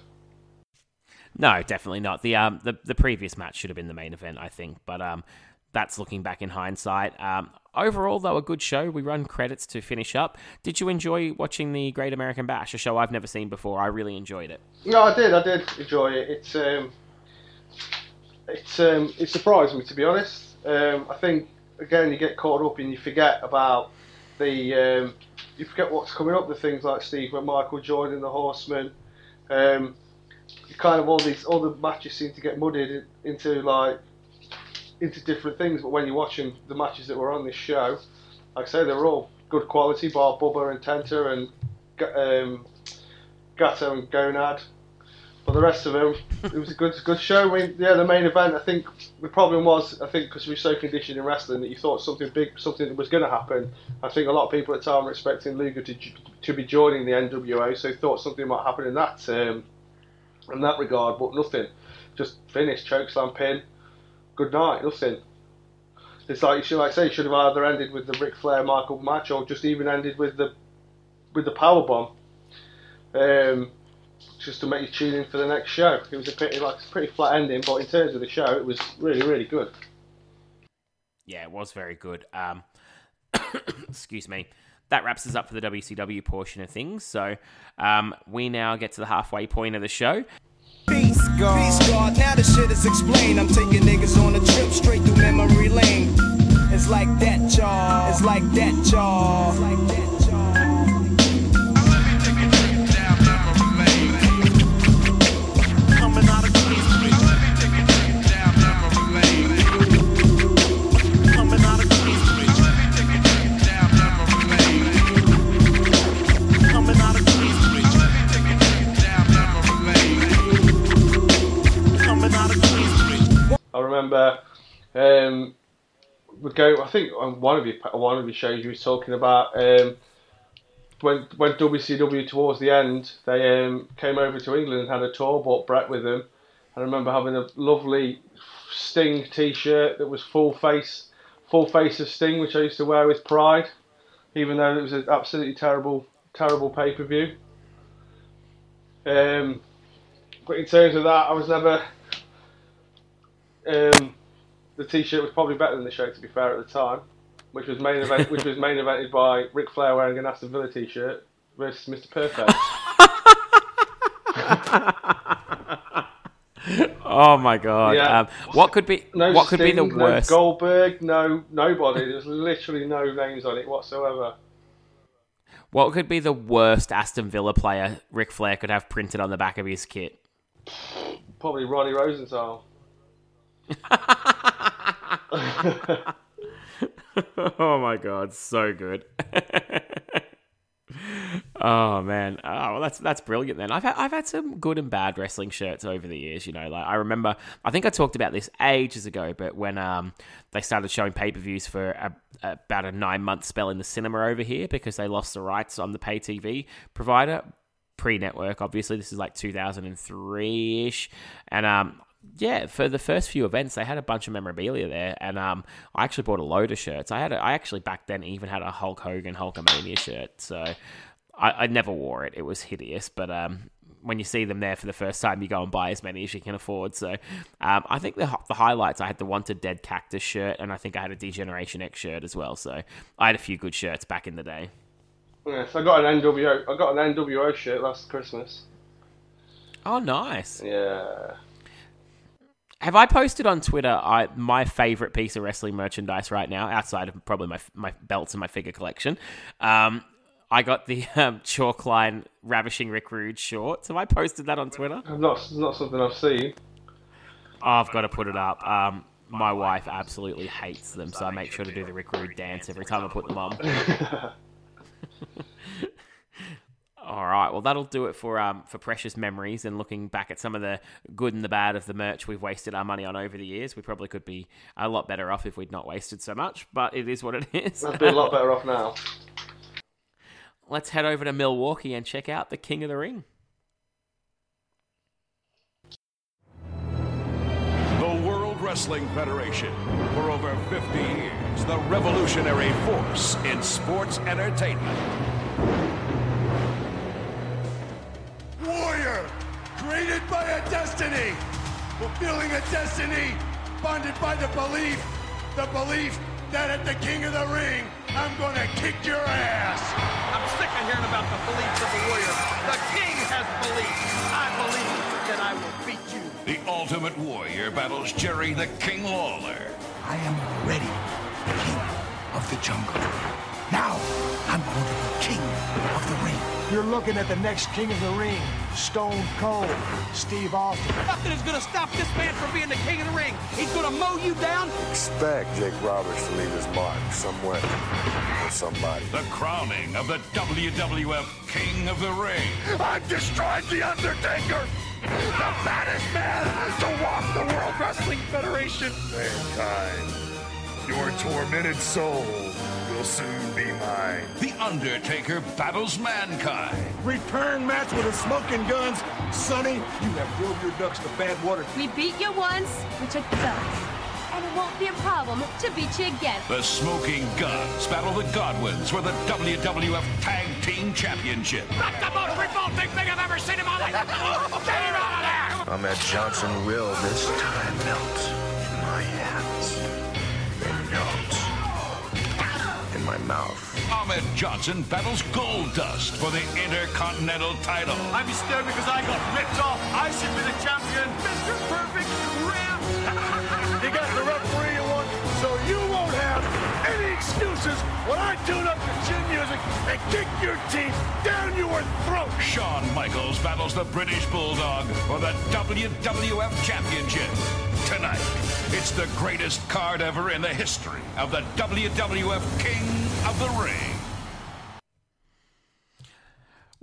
No, definitely not. The um the, the previous match should have been the main event, I think, but um that's looking back in hindsight. Um, overall, though, a good show. We run credits to finish up. Did you enjoy watching the Great American Bash, a show I've never seen before? I really enjoyed it. No, I did. I did enjoy it. It's um, it's um, it surprised me to be honest. Um, I think again you get caught up and you forget about the um, you forget what's coming up. The things like Steve McMichael joining the Horsemen. Um, kind of all these all the matches seem to get muddied into like into different things. But when you're watching the matches that were on this show, like I say, they're all good quality. Bar Bubba and Tenta and um, and Gonad. But the rest of them, it was a good good show. Yeah, the main event. I think the problem was, I think, because we were so conditioned in wrestling that you thought something big, something was going to happen. I think a lot of people at the time were expecting Luger to to be joining the NWO, so thought something might happen in that um, in that regard. But nothing. Just finished chokeslam pin. good night, nothing. It's like you should, like I say, should have either ended with the Ric Flair McMichael match or just even ended with the with the power bomb, um, just to make you tune in for the next show. It was a pretty like a pretty flat ending, but in terms of the show, it was really really good. Yeah, it was very good. Um, excuse me. That wraps us up for the WCW portion of things. So um, we now get to the halfway point of the show. Peace God. Peace God. Now the shit is explained. I'm taking niggas on a trip straight through memory lane. It's like that, y'all. It's like that, y'all. It's like that, remember um, would go. I think on one of your one of your shows you was talking about um, when when WCW towards the end they um, came over to England and had a tour, brought Brett with them. I remember having a lovely Sting T-shirt that was full face, full face of Sting, which I used to wear with pride, even though it was an absolutely terrible, terrible pay per view. Um, but in terms of that, I was never. Um, the T-shirt was probably better than the show, to be fair, at the time, which was main event, which was main evented by Ric Flair wearing an Aston Villa T-shirt versus Mr. Perfect. Oh my god! Yeah. Um, what could be No what could be the worst? No Goldberg, no nobody. There's literally no names on it whatsoever. What could be the worst Aston Villa player Ric Flair could have printed on the back of his kit? Probably Ronnie Rosenthal. oh my god, so good. oh man, oh well, that's that's brilliant. Then I've had, I've had some good and bad wrestling shirts over the years. You know, like I remember, I think I talked about this ages ago, but when um they started showing pay per views for a, about a nine month spell in the cinema over here because they lost the rights on the pay TV provider pre network. Obviously, this is like two thousand and three ish, and um yeah, for the first few events, they had a bunch of memorabilia there, and um, I actually bought a load of shirts. I had, a, I actually back then even had a Hulk Hogan Hulkamania shirt, so I, I never wore it. It was hideous, but um, when you see them there for the first time, you go and buy as many as you can afford. So um, I think the the highlights, I had the Wanted Dead Cactus shirt, and I think I had a Degeneration X shirt as well. So I had a few good shirts back in the day. Yes, I got an NWO. I got an NWO shirt last Christmas. Oh, nice. Yeah. Have I posted on Twitter I, my favorite piece of wrestling merchandise right now, outside of probably my my belts and my figure collection? Um, I got the um, Chalkline Ravishing Rick Rude shorts. Have I posted that on Twitter? Not not something I've seen. Oh, I've got to put it up. Um, my wife absolutely hates them, so I make sure to do the Rick Rude dance every time I put them on. All right, well that'll do it for um for precious memories and looking back at some of the good and the bad of the merch we've wasted our money on over the years. We probably could be a lot better off if we'd not wasted so much, but it is what it is. I'd be a lot better off now. Let's head over to Milwaukee and check out the King of the Ring. The World Wrestling Federation. For over 50 years, the revolutionary force in sports entertainment. By a destiny, fulfilling a destiny, bonded by the belief, the belief that at the King of the Ring, I'm gonna kick your ass. I'm sick of hearing about the beliefs of the warrior. The king has beliefs. I believe that I will beat you. The Ultimate Warrior battles Jerry the King Lawler. I am already the king of the jungle. Now, I'm going to be king of the ring. You're looking at the next king of the ring, Stone Cold, Steve Austin. Nothing is going to stop this man from being the king of the ring. He's going to mow you down. Expect Jake Roberts to leave his mark somewhere or somebody. The crowning of the WWF King of the Ring. I've destroyed The Undertaker, the baddest man to walk the World Wrestling Federation. Mankind, your tormented soul will soon be mine. The Undertaker battles mankind. Return match with the smoking guns. Sonny, you have drove your ducks to bad water. We beat you once, we took the belt. and it won't be a problem to beat you again. The Smoking Guns battle the Godwins for the WWF Tag Team Championship. Not the most revolting thing I've ever seen in my life. Get him out of there! Ahmed Johnson will this time melt in my mouth. Ahmed Johnson battles Gold Dust for the Intercontinental title. I'm disturbed because I got ripped off. I should be the champion. Mr. Perfect Rip. You got the referee you want, so you won't have any excuses when I tune up the chin music and kick your teeth down your throat. Shawn Michaels battles the British Bulldog for the WWF Championship. Tonight, it's the greatest card ever in the history of the WWF King of the Ring.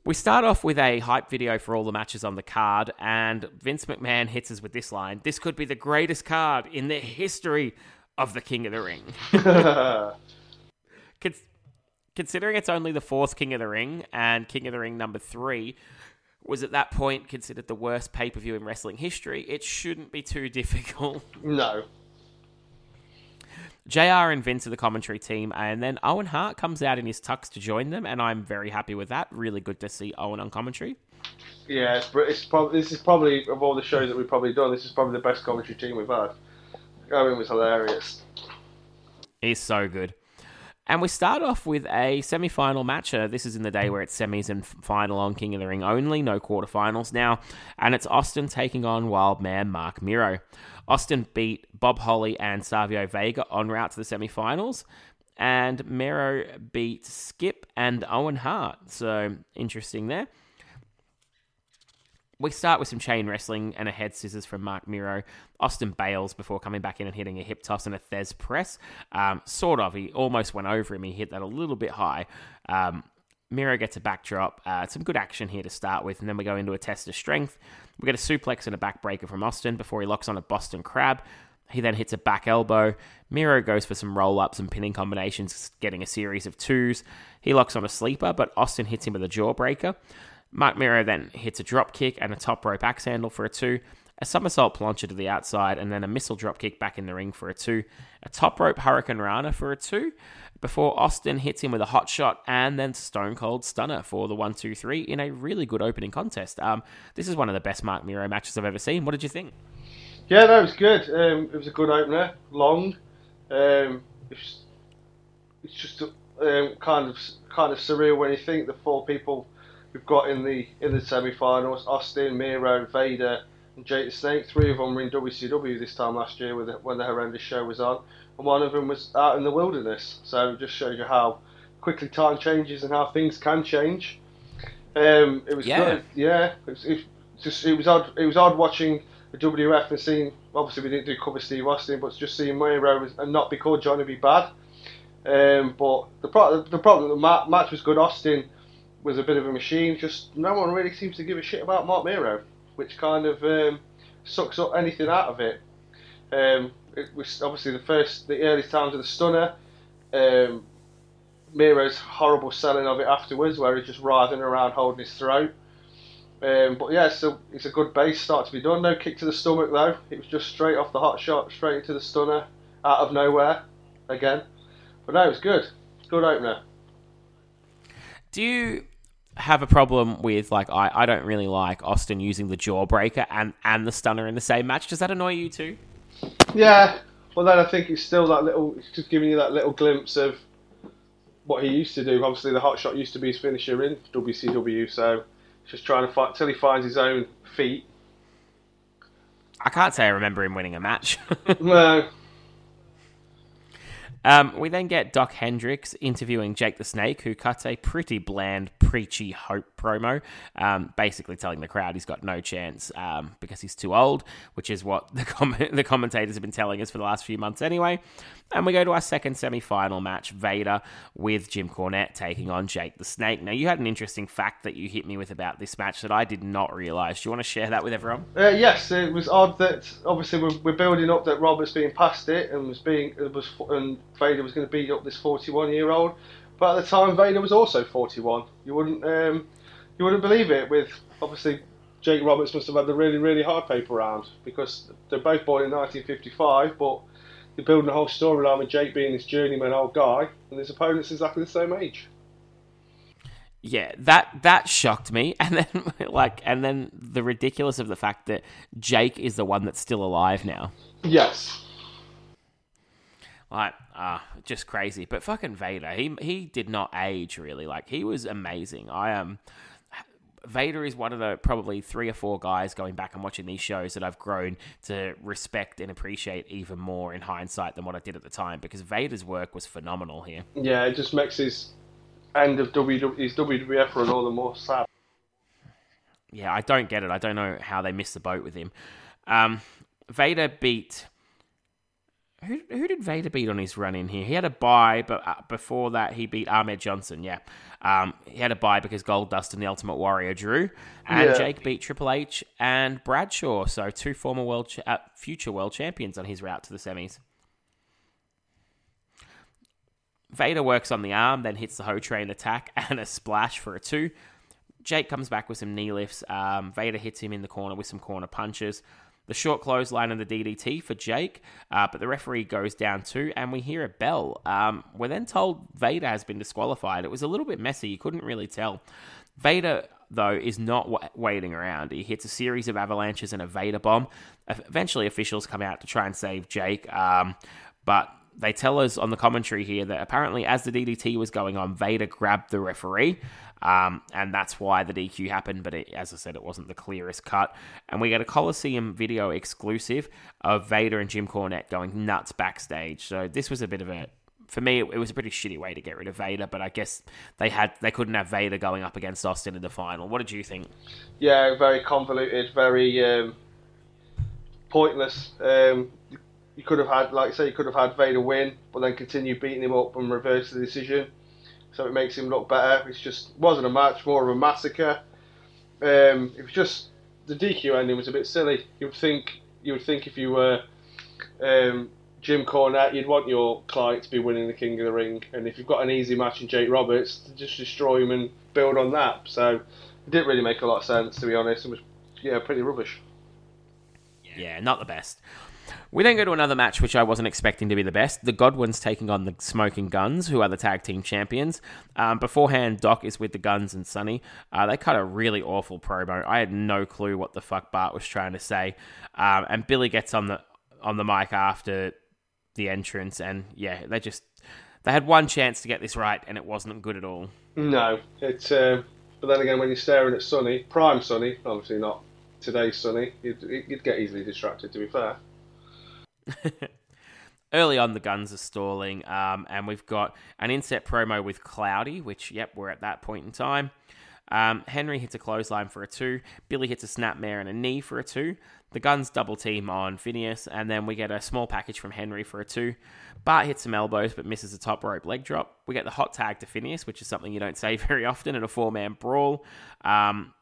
We start off with a hype video for all the matches on the card, and Vince McMahon hits us with this line This could be the greatest card in the history of the King of the Ring. Con- considering it's only the fourth King of the Ring and King of the Ring number three was at that point considered the worst pay per view in wrestling history, it shouldn't be too difficult. No. JR and Vince are the commentary team, and then Owen Hart comes out in his tux to join them, and I'm very happy with that. Really good to see Owen on commentary. Yeah, it's, it's probably this is probably of all the shows that we've probably done, this is probably the best commentary team we've had. Owen was hilarious. He's so good. And we start off with a semi final match. Uh, this is in the day where it's semis and final on King of the Ring only, no quarterfinals now. And it's Austin taking on Wild Man Marc Mero. Austin beat Bob Holly and Savio Vega en route to the semi finals. And Mero beat Skip and Owen Hart. So interesting there. We start with some chain wrestling and a head scissors from Marc Mero. Austin bails before coming back in and hitting a hip toss and a Thesz press. Um, sort of. He almost went over him. He hit that a little bit high. Um, Mero gets a backdrop. Uh, some good action here to start with, and then we go into a test of strength. We get a suplex and a backbreaker from Austin before he locks on a Boston Crab. He then hits a back elbow. Mero goes for some roll ups and pinning combinations, getting a series of twos. He locks on a sleeper, but Austin hits him with a jawbreaker. Marc Mero then hits a drop kick and a top rope axe handle for a two, a somersault plancha to the outside, and then a missile drop kick back in the ring for a two, a top rope hurricane rana for a two, before Austin hits him with a hot shot and then Stone Cold Stunner for the one, two, three in a really good opening contest. Um, this is one of the best Marc Mero matches I've ever seen. What did you think? Yeah, that was good. Um, it was a good opener, long. Um, it's, it's just um, kind of kind of surreal when you think the four people we've got in the in the semi-finals: Austin, Mero, Vader, and Jake the Snake. Three of them were in WCW this time last year when the, when the horrendous show was on, and one of them was out in the wilderness. So it just shows you how quickly time changes and how things can change. Um, it was Yeah. good. Yeah, it was, it, just it was odd. It was odd watching the WF and seeing. Obviously, we didn't do cover Steve Austin, but just seeing Mero was, and not be called Johnny B. Badd. Um, but the pro- the problem the ma- match was good. Austin was a bit of a machine. Just no one really seems to give a shit about Marc Mero, which kind of um, sucks up anything out of it. Um, it was obviously the first, the early times of the stunner. Um, Mero's horrible selling of it afterwards, where he's just writhing around holding his throat. Um, but yeah, so it's a good base start to be done. No kick to the stomach though. It was just straight off the hot shot, straight into the stunner, out of nowhere, again. But no, it was good. Good opener. Do you have a problem with like I, I don't really like Austin using the jawbreaker and and the stunner in the same match? Does that annoy you too? Yeah, well then I think it's still that little, it's just giving you that little glimpse of what he used to do. Obviously, the hot shot used to be his finisher in WCW, so just trying to fight till he finds his own feet. I can't say I remember him winning a match. no. Um, we then get Dok Hendrix interviewing Jake the Snake, who cuts a pretty bland, preachy hope promo, um, basically telling the crowd he's got no chance um, because he's too old, which is what the, com- the commentators have been telling us for the last few months anyway. And we go to our second semi final match Vader with Jim Cornette taking on Jake the Snake. Now, you had an interesting fact that you hit me with about this match that I did not realize. Do you want to share that with everyone? Uh, yes, it was odd that obviously we're, we're building up that Roberts being past it and was being was and Vader was going to beat up this 41 year old, but at the time Vader was also 41. You wouldn't um, you wouldn't believe it. With obviously Jake Roberts must have had the really really hard paper round because they're both born in 1955, but You're building a whole storyline with Jake being this journeyman old guy, and his opponent's exactly the same age. Yeah, that that shocked me, and then like, and then the ridiculous of the fact that Jake is the one that's still alive now. Yes. Like, ah, just crazy. But fucking Vader, he he did not age really. Like, he was amazing. I am. Um, Vader is one of the probably three or four guys going back and watching these shows that I've grown to respect and appreciate even more in hindsight than what I did at the time because Vader's work was phenomenal here. Yeah, it just makes his end of WWE, his WWF run all the more sad. Yeah, I don't get it. I don't know how they missed the boat with him. Um, Vader beat who, who did Vader beat on his run in here? He had a bye, but uh, before that, he beat Ahmed Johnson. Yeah, um, he had a bye because Gold Dust and the Ultimate Warrior drew, and Yeah. Jake beat Triple H and Bradshaw. So two former world, cha- uh, future world champions on his route to the semis. Vader works on the arm, then hits the Ho Train attack and a splash for a two. Jake comes back with some knee lifts. Um, Vader hits him in the corner with some corner punches. The short clothesline and the DDT for Jake, uh, but the referee goes down too, and we hear a bell. Um, we're then told Vader has been disqualified. It was a little bit messy, you couldn't really tell. Vader, though, is not wa- waiting around. He hits a series of avalanches and a Vader bomb. Eventually, officials come out to try and save Jake, um, but they tell us on the commentary here that apparently, as the DDT was going on, Vader grabbed the referee, um, and that's why the DQ happened. But it, as I said, it wasn't the clearest cut. And we get a Coliseum video exclusive of Vader and Jim Cornette going nuts backstage. So this was a bit of a. For me, it, was a pretty shitty way to get rid of Vader, but I guess they had they couldn't have Vader going up against Austin in the final. What did you think? Yeah, very convoluted, very um, pointless. Um, you could have had, like I say, you could have had Vader win, but then continue beating him up and reverse the decision, so it makes him look better. It's just wasn't a match, more of a massacre. Um, it was just the DQ ending was a bit silly. You would think you would think if you were um, Jim Cornette, you'd want your client to be winning the King of the Ring, and if you've got an easy match in Jake Roberts, to just destroy him and build on that. So it didn't really make a lot of sense, to be honest. It was yeah, pretty rubbish. Yeah, not the best. We then go to another match, which I wasn't expecting to be the best. The Godwins taking on the Smoking Guns, who are the tag team champions. Um, beforehand, Doc is with the Guns and Sonny. Uh, they cut a really awful promo. I had no clue what the fuck Bart was trying to say. Um, and Billy gets on the on the mic after the entrance, and yeah, they just they had one chance to get this right, and it wasn't good at all. No, it's. Uh, but then again, when you're staring at Sonny, prime Sonny, obviously not today's Sonny, you'd, you'd get easily distracted. To be fair. Early on, the guns are stalling, um, and we've got an inset promo with Cloudy, which, yep, we're at that point in time. Um, Henry hits a clothesline for a two. Billy hits a snapmare and a knee for a two. The guns double team on Phineas, and then we get a small package from Henry for a two. Bart hits some elbows but misses a top rope leg drop. We get the hot tag to Phineas, which is something you don't say very often in a four man brawl. Um,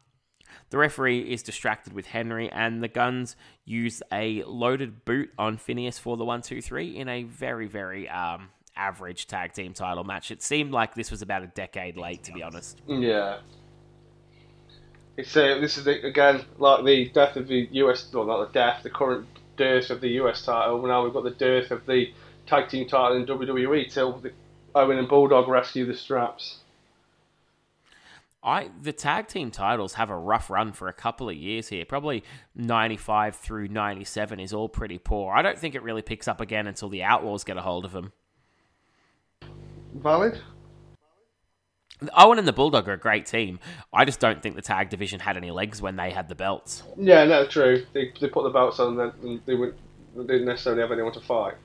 the referee is distracted with Henry, and the guns use a loaded boot on Phineas for the one, two, three in a very, very um, average tag team title match. It seemed like this was about a decade late, to be honest. Yeah. It's uh, this is the, again like the death of the US, well not the death, the current dearth of the US title. Now we've got the dearth of the tag team title in WWE till the, Owen and Bulldog rescue the straps. I the tag team titles have a rough run for a couple of years here. Probably 95 through 97 is all pretty poor. I don't think it really picks up again until the Outlaws get a hold of them. Valid. Owen and the Bulldog are a great team. I just don't think the tag division had any legs when they had the belts. Yeah, no, true. They, they put the belts on and then they, wouldn't, they didn't necessarily have anyone to fight.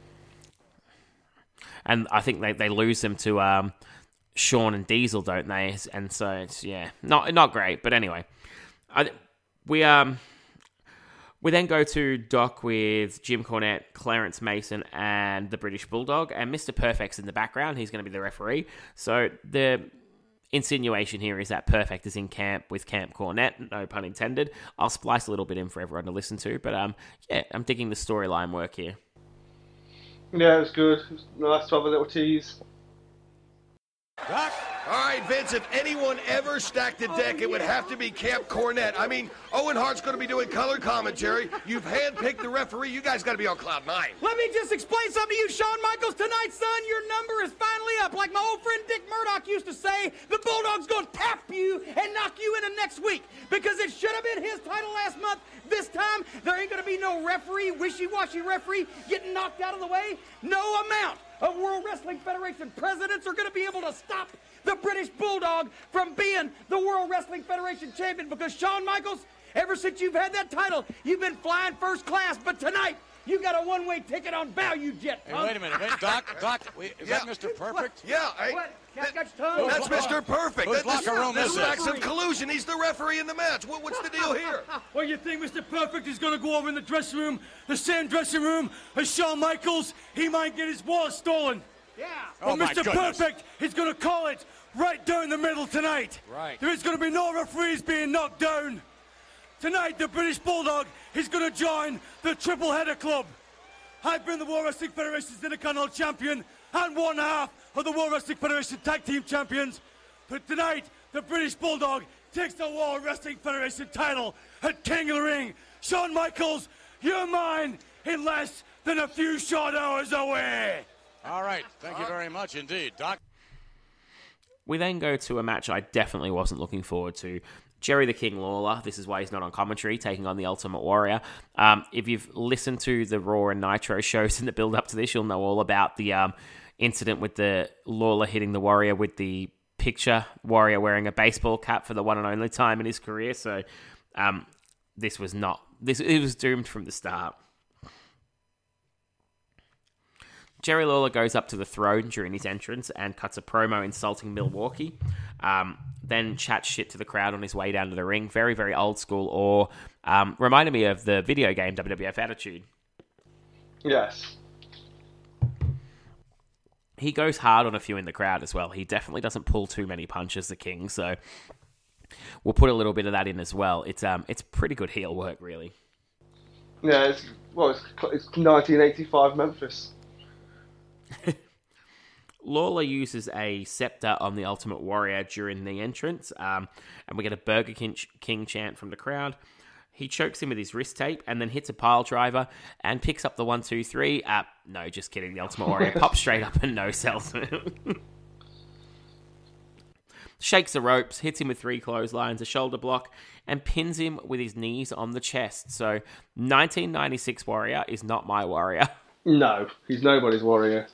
And I think they, they lose them to um, Shawn and Diesel, don't they? And so it's yeah, not not great. But anyway, I, we um we then go to Doc with Jim Cornette, Clarence Mason, and the British Bulldog, and Mister Perfect's in the background. He's going to be the referee. So the insinuation here is that Perfect is in camp with Camp Cornette, no pun intended. I'll splice a little bit in for everyone to listen to, but um yeah, I'm digging the storyline work here. Yeah, it was good. It was nice to have a little tease. Doc, All right, Vince, if anyone ever stacked the deck, it would have to be Camp Cornette. I mean, Owen Hart's going to be doing color commentary. You've handpicked the referee. You guys got to be on cloud nine. Let me just explain something to you, Shawn Michaels. Tonight, son, your number is finally up. Like my old friend Dick Murdoch used to say, the Bulldog's gonna tap you and knock you into next week. Because it should have been his title last month. This time, there ain't gonna be no referee, wishy-washy referee getting knocked out of the way. No amount of World Wrestling Federation presidents are gonna be able to stop the British Bulldog from being the World Wrestling Federation champion because Shawn Michaels, ever since you've had that title, you've been flying first class, but tonight, you got a one-way ticket on ValuJet. Hey, wait a minute. Wait, Doc, Doc, wait, is that Mr. Perfect? Yeah, I, What? Got, got your tongue? that's Mr. Perfect. Whose This- locker room this is is this? some collusion. He's the referee in the match. What, what's the deal here? Well, you think Mr. Perfect is going to go over in the dressing room, the same dressing room as Shawn Michaels? He might get his wallet stolen. Yeah. But Oh, my Mr. goodness. Perfect is going to call it right down the middle tonight. Right. There is going to be no referees being knocked down. Tonight, the British Bulldog is going to join the Triple Header Club. I've been the World Wrestling Federation's Intercontinental Champion and one half of the World Wrestling Federation Tag Team Champions. But tonight, the British Bulldog takes the World Wrestling Federation title at King of the Ring. Shawn Michaels, you're mine in less than a few short hours away. All right. Thank you very much indeed, Doc. We then go to a match I definitely wasn't looking forward to. Jerry the King Lawler. This is why he's not on commentary, taking on the Ultimate Warrior. Um, if you've listened to the Raw and Nitro shows in the build up to this, you'll know all about the um, incident with the Lawler hitting the Warrior with the picture Warrior wearing a baseball cap for the one and only time in his career. So um, this was not this. It was doomed from the start. Jerry Lawler goes up to the throne during his entrance and cuts a promo insulting Milwaukee. Um, then chats shit to the crowd on his way down to the ring. Very, very old school, or um, reminded me of the video game WWF Attitude. Yes. He goes hard on a few in the crowd as well. He definitely doesn't pull too many punches, the King. So we'll put a little bit of that in as well. It's um, it's pretty good heel work, really. Yeah, it's well, it's, it's 1985 Memphis. Lawler uses a scepter on the Ultimate Warrior during the entrance, um, and we get a Burger King, King chant from the crowd. He chokes him with his wrist tape and then hits a pile driver and picks up the one, two, three. Uh, no, just kidding. The Ultimate Warrior pops straight up and no sells him. Shakes the ropes, hits him with three clotheslines, a shoulder block, and pins him with his knees on the chest. So, 1996 Warrior is not my Warrior. No, he's nobody's warrior.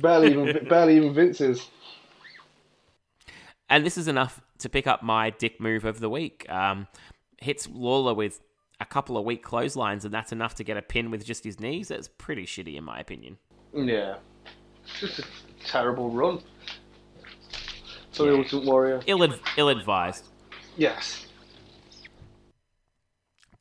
Barely even barely even Vince's. And this is enough to pick up my dick move of the week. Um, hits Lawler with a couple of weak clotheslines, and that's enough to get a pin with just his knees. That's pretty shitty, in my opinion. Yeah, it's just a terrible run. So the Ultimate Warrior. Ill ill advised. Yes.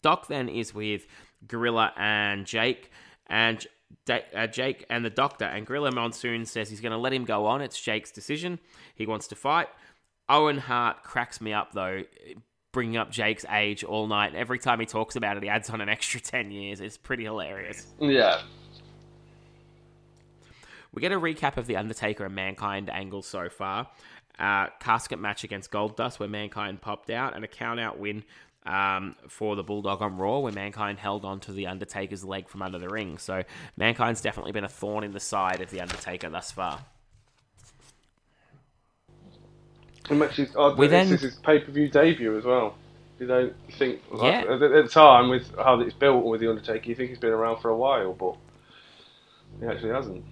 Doc then is with Gorilla and Jake, and Da- uh, Jake and the Doctor. And Gorilla Monsoon says he's going to let him go on. It's Jake's decision. He wants to fight. Owen Hart cracks me up though, bringing up Jake's age all night. Every time he talks about it, he adds on an extra ten years. It's pretty hilarious. Yeah. We get a recap of the Undertaker and Mankind angle so far. Uh, casket match against Goldust where Mankind popped out, and a count out win um, for the Bulldog on Raw where Mankind held on to the Undertaker's leg from under the ring. So Mankind's definitely been a thorn in the side of the Undertaker thus far. And actually, oh, We this is his pay per view debut as well. You don't think Yeah. at, the- at the time with how it's built with the Undertaker, you think he's been around for a while, but he actually hasn't.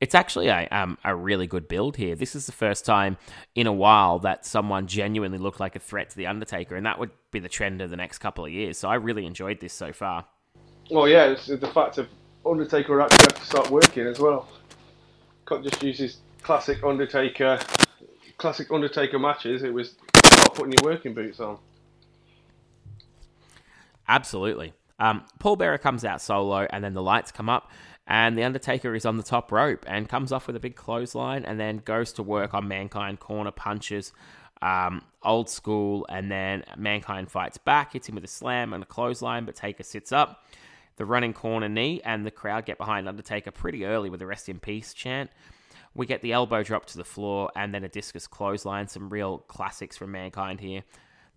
It's actually a um, a really good build here. This is the first time in a while that someone genuinely looked like a threat to the Undertaker, and that would be the trend of the next couple of years. So I really enjoyed this so far. Well, yeah, it's the fact of Undertaker actually have to start working as well. Can't just use his classic Undertaker, classic Undertaker matches. It was putting your working boots on. Absolutely. Um, Paul Bearer comes out solo, and then the lights come up, and the Undertaker is on the top rope and comes off with a big clothesline, and then goes to work on Mankind corner punches, um, old school, and then Mankind fights back, hits him with a slam and a clothesline, but Taker sits up. The running corner knee, and the crowd get behind Undertaker pretty early with a rest in peace chant. We get the elbow drop to the floor and then a discus clothesline. Some real classics from Mankind here.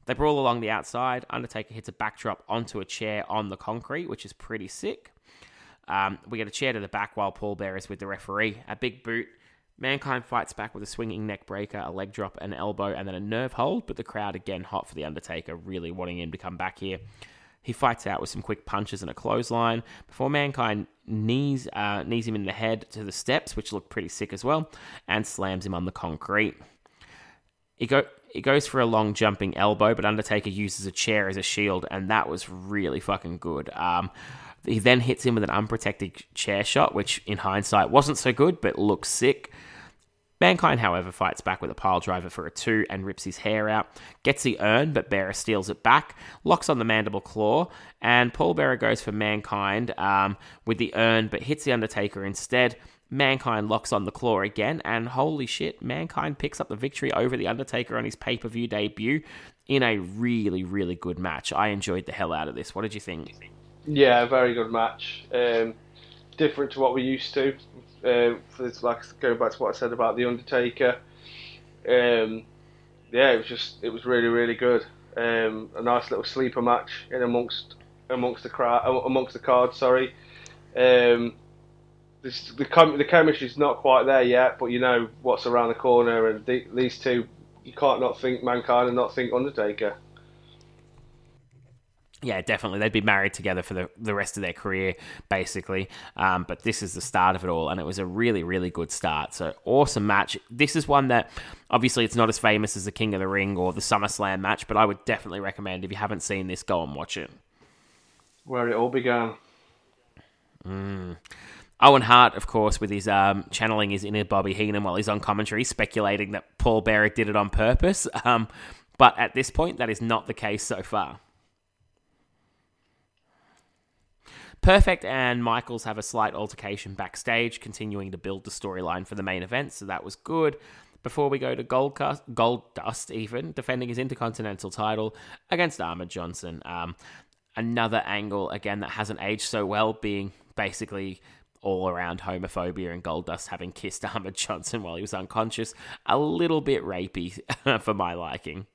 They brawl along the outside. Undertaker hits a backdrop onto a chair on the concrete, which is pretty sick. Um, we get a chair to the back while Paul Bearer is with the referee. A big boot. Mankind fights back with a swinging neck breaker, a leg drop, an elbow, and then a nerve hold. But the crowd again hot for the Undertaker, really wanting him to come back here. He fights out with some quick punches and a clothesline before Mankind knees uh, knees him in the head to the steps, which look pretty sick as well, and slams him on the concrete. He go he goes for a long jumping elbow, but Undertaker uses a chair as a shield, and that was really fucking good. Um, he then hits him with an unprotected chair shot, which in hindsight wasn't so good, but looks sick. Mankind, however, fights back with a pile driver for a two and rips his hair out. Gets the urn, but Bearer steals it back, locks on the mandible claw, and Paul Bearer goes for Mankind um, with the urn, but hits the Undertaker instead. Mankind locks on the claw again, and holy shit, Mankind picks up the victory over the Undertaker on his pay per view debut in a really, really good match. I enjoyed the hell out of this. What did you think? Yeah, very good match. Um, different to what we're used to. Um, for this, like going back to what I said about the Undertaker. Um, yeah, it was just it was really really good. Um, a nice little sleeper match in amongst amongst the crowd amongst the card. Sorry. Um, this, the com- the chemistry's not quite there yet, but you know what's around the corner, and the, these two, you can't not think Mankind and not think Undertaker. Yeah, definitely. They'd be married together for the, the rest of their career, basically. Um, but this is the start of it all, and it was a really, really good start. So, awesome match. This is one that, obviously, it's not as famous as the King of the Ring or the SummerSlam match, but I would definitely recommend if you haven't seen this, go and watch it. Where it all began. Mm. Owen Hart, of course, with his um, channeling his inner Bobby Heenan while he's on commentary, speculating that Paul Bearer did it on purpose. Um, but at this point, that is not the case so far. Perfect and Michaels have a slight altercation backstage, continuing to build the storyline for the main event, so that was good. Before we go to Gold, Goldust, even defending his Intercontinental title against Ahmed Johnson. Um, another angle again that hasn't aged so well, being basically all around homophobia and Goldust having kissed Ahmed Johnson while he was unconscious. A little bit rapey for my liking.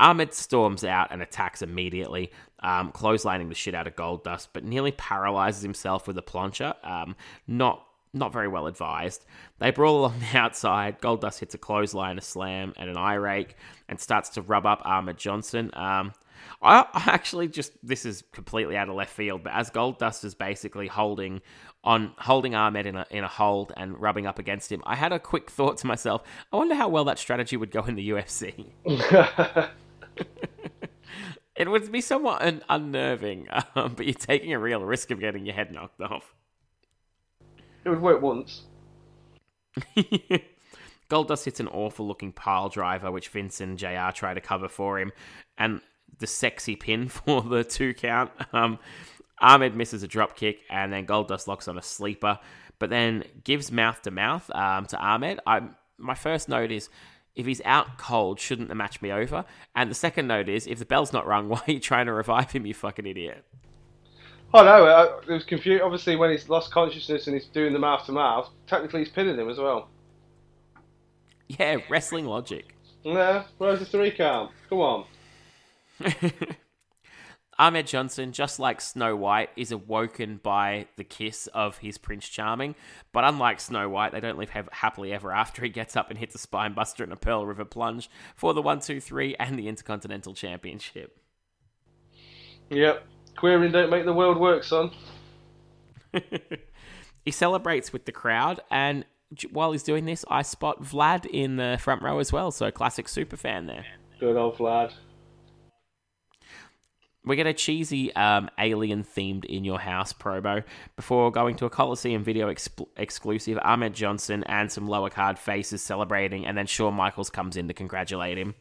Ahmed storms out and attacks immediately, um, clotheslining the shit out of Goldust, but nearly paralyzes himself with a plancha. Um, not not very well advised. They brawl along the outside. Goldust hits a clothesline, a slam, and an eye rake, and starts to rub up Ahmed Johnson. Um, I, I actually just this is completely out of left field, but as Goldust is basically holding on holding Ahmed in a in a hold and rubbing up against him, I had a quick thought to myself: I wonder how well that strategy would go in the UFC. it would be somewhat un- unnerving, um, but you're taking a real risk of getting your head knocked off. It would work once. Goldust hits an awful looking pile driver, which Vince and JR try to cover for him, and the sexy pin for the two count. Um, Ahmed misses a drop kick, and then Goldust locks on a sleeper, but then gives mouth to mouth um, to Ahmed. I my first note is if he's out cold, shouldn't the match be over? And the second note is if the bell's not rung, why are you trying to revive him, you fucking idiot? Oh no, uh, it was confused. Obviously, when he's lost consciousness and he's doing the mouth to mouth, technically he's pinning him as well. Yeah, wrestling logic. Yeah, where's the three count? Come on. Ahmed Johnson, just like Snow White, is awoken by the kiss of his Prince Charming. But unlike Snow White, they don't live happily ever after. He gets up and hits a spine buster and a Pearl River plunge for the 1 2 3 and the Intercontinental Championship. Yep. Queering don't make the world work, son. he celebrates with the crowd, and while he's doing this, I spot Vlad in the front row as well. So, classic super fan there. Good old Vlad. We get a cheesy um, alien themed in your house promo before going to a Coliseum video exp- exclusive. Ahmed Johnson and some lower card faces celebrating, and then Shawn Michaels comes in to congratulate him.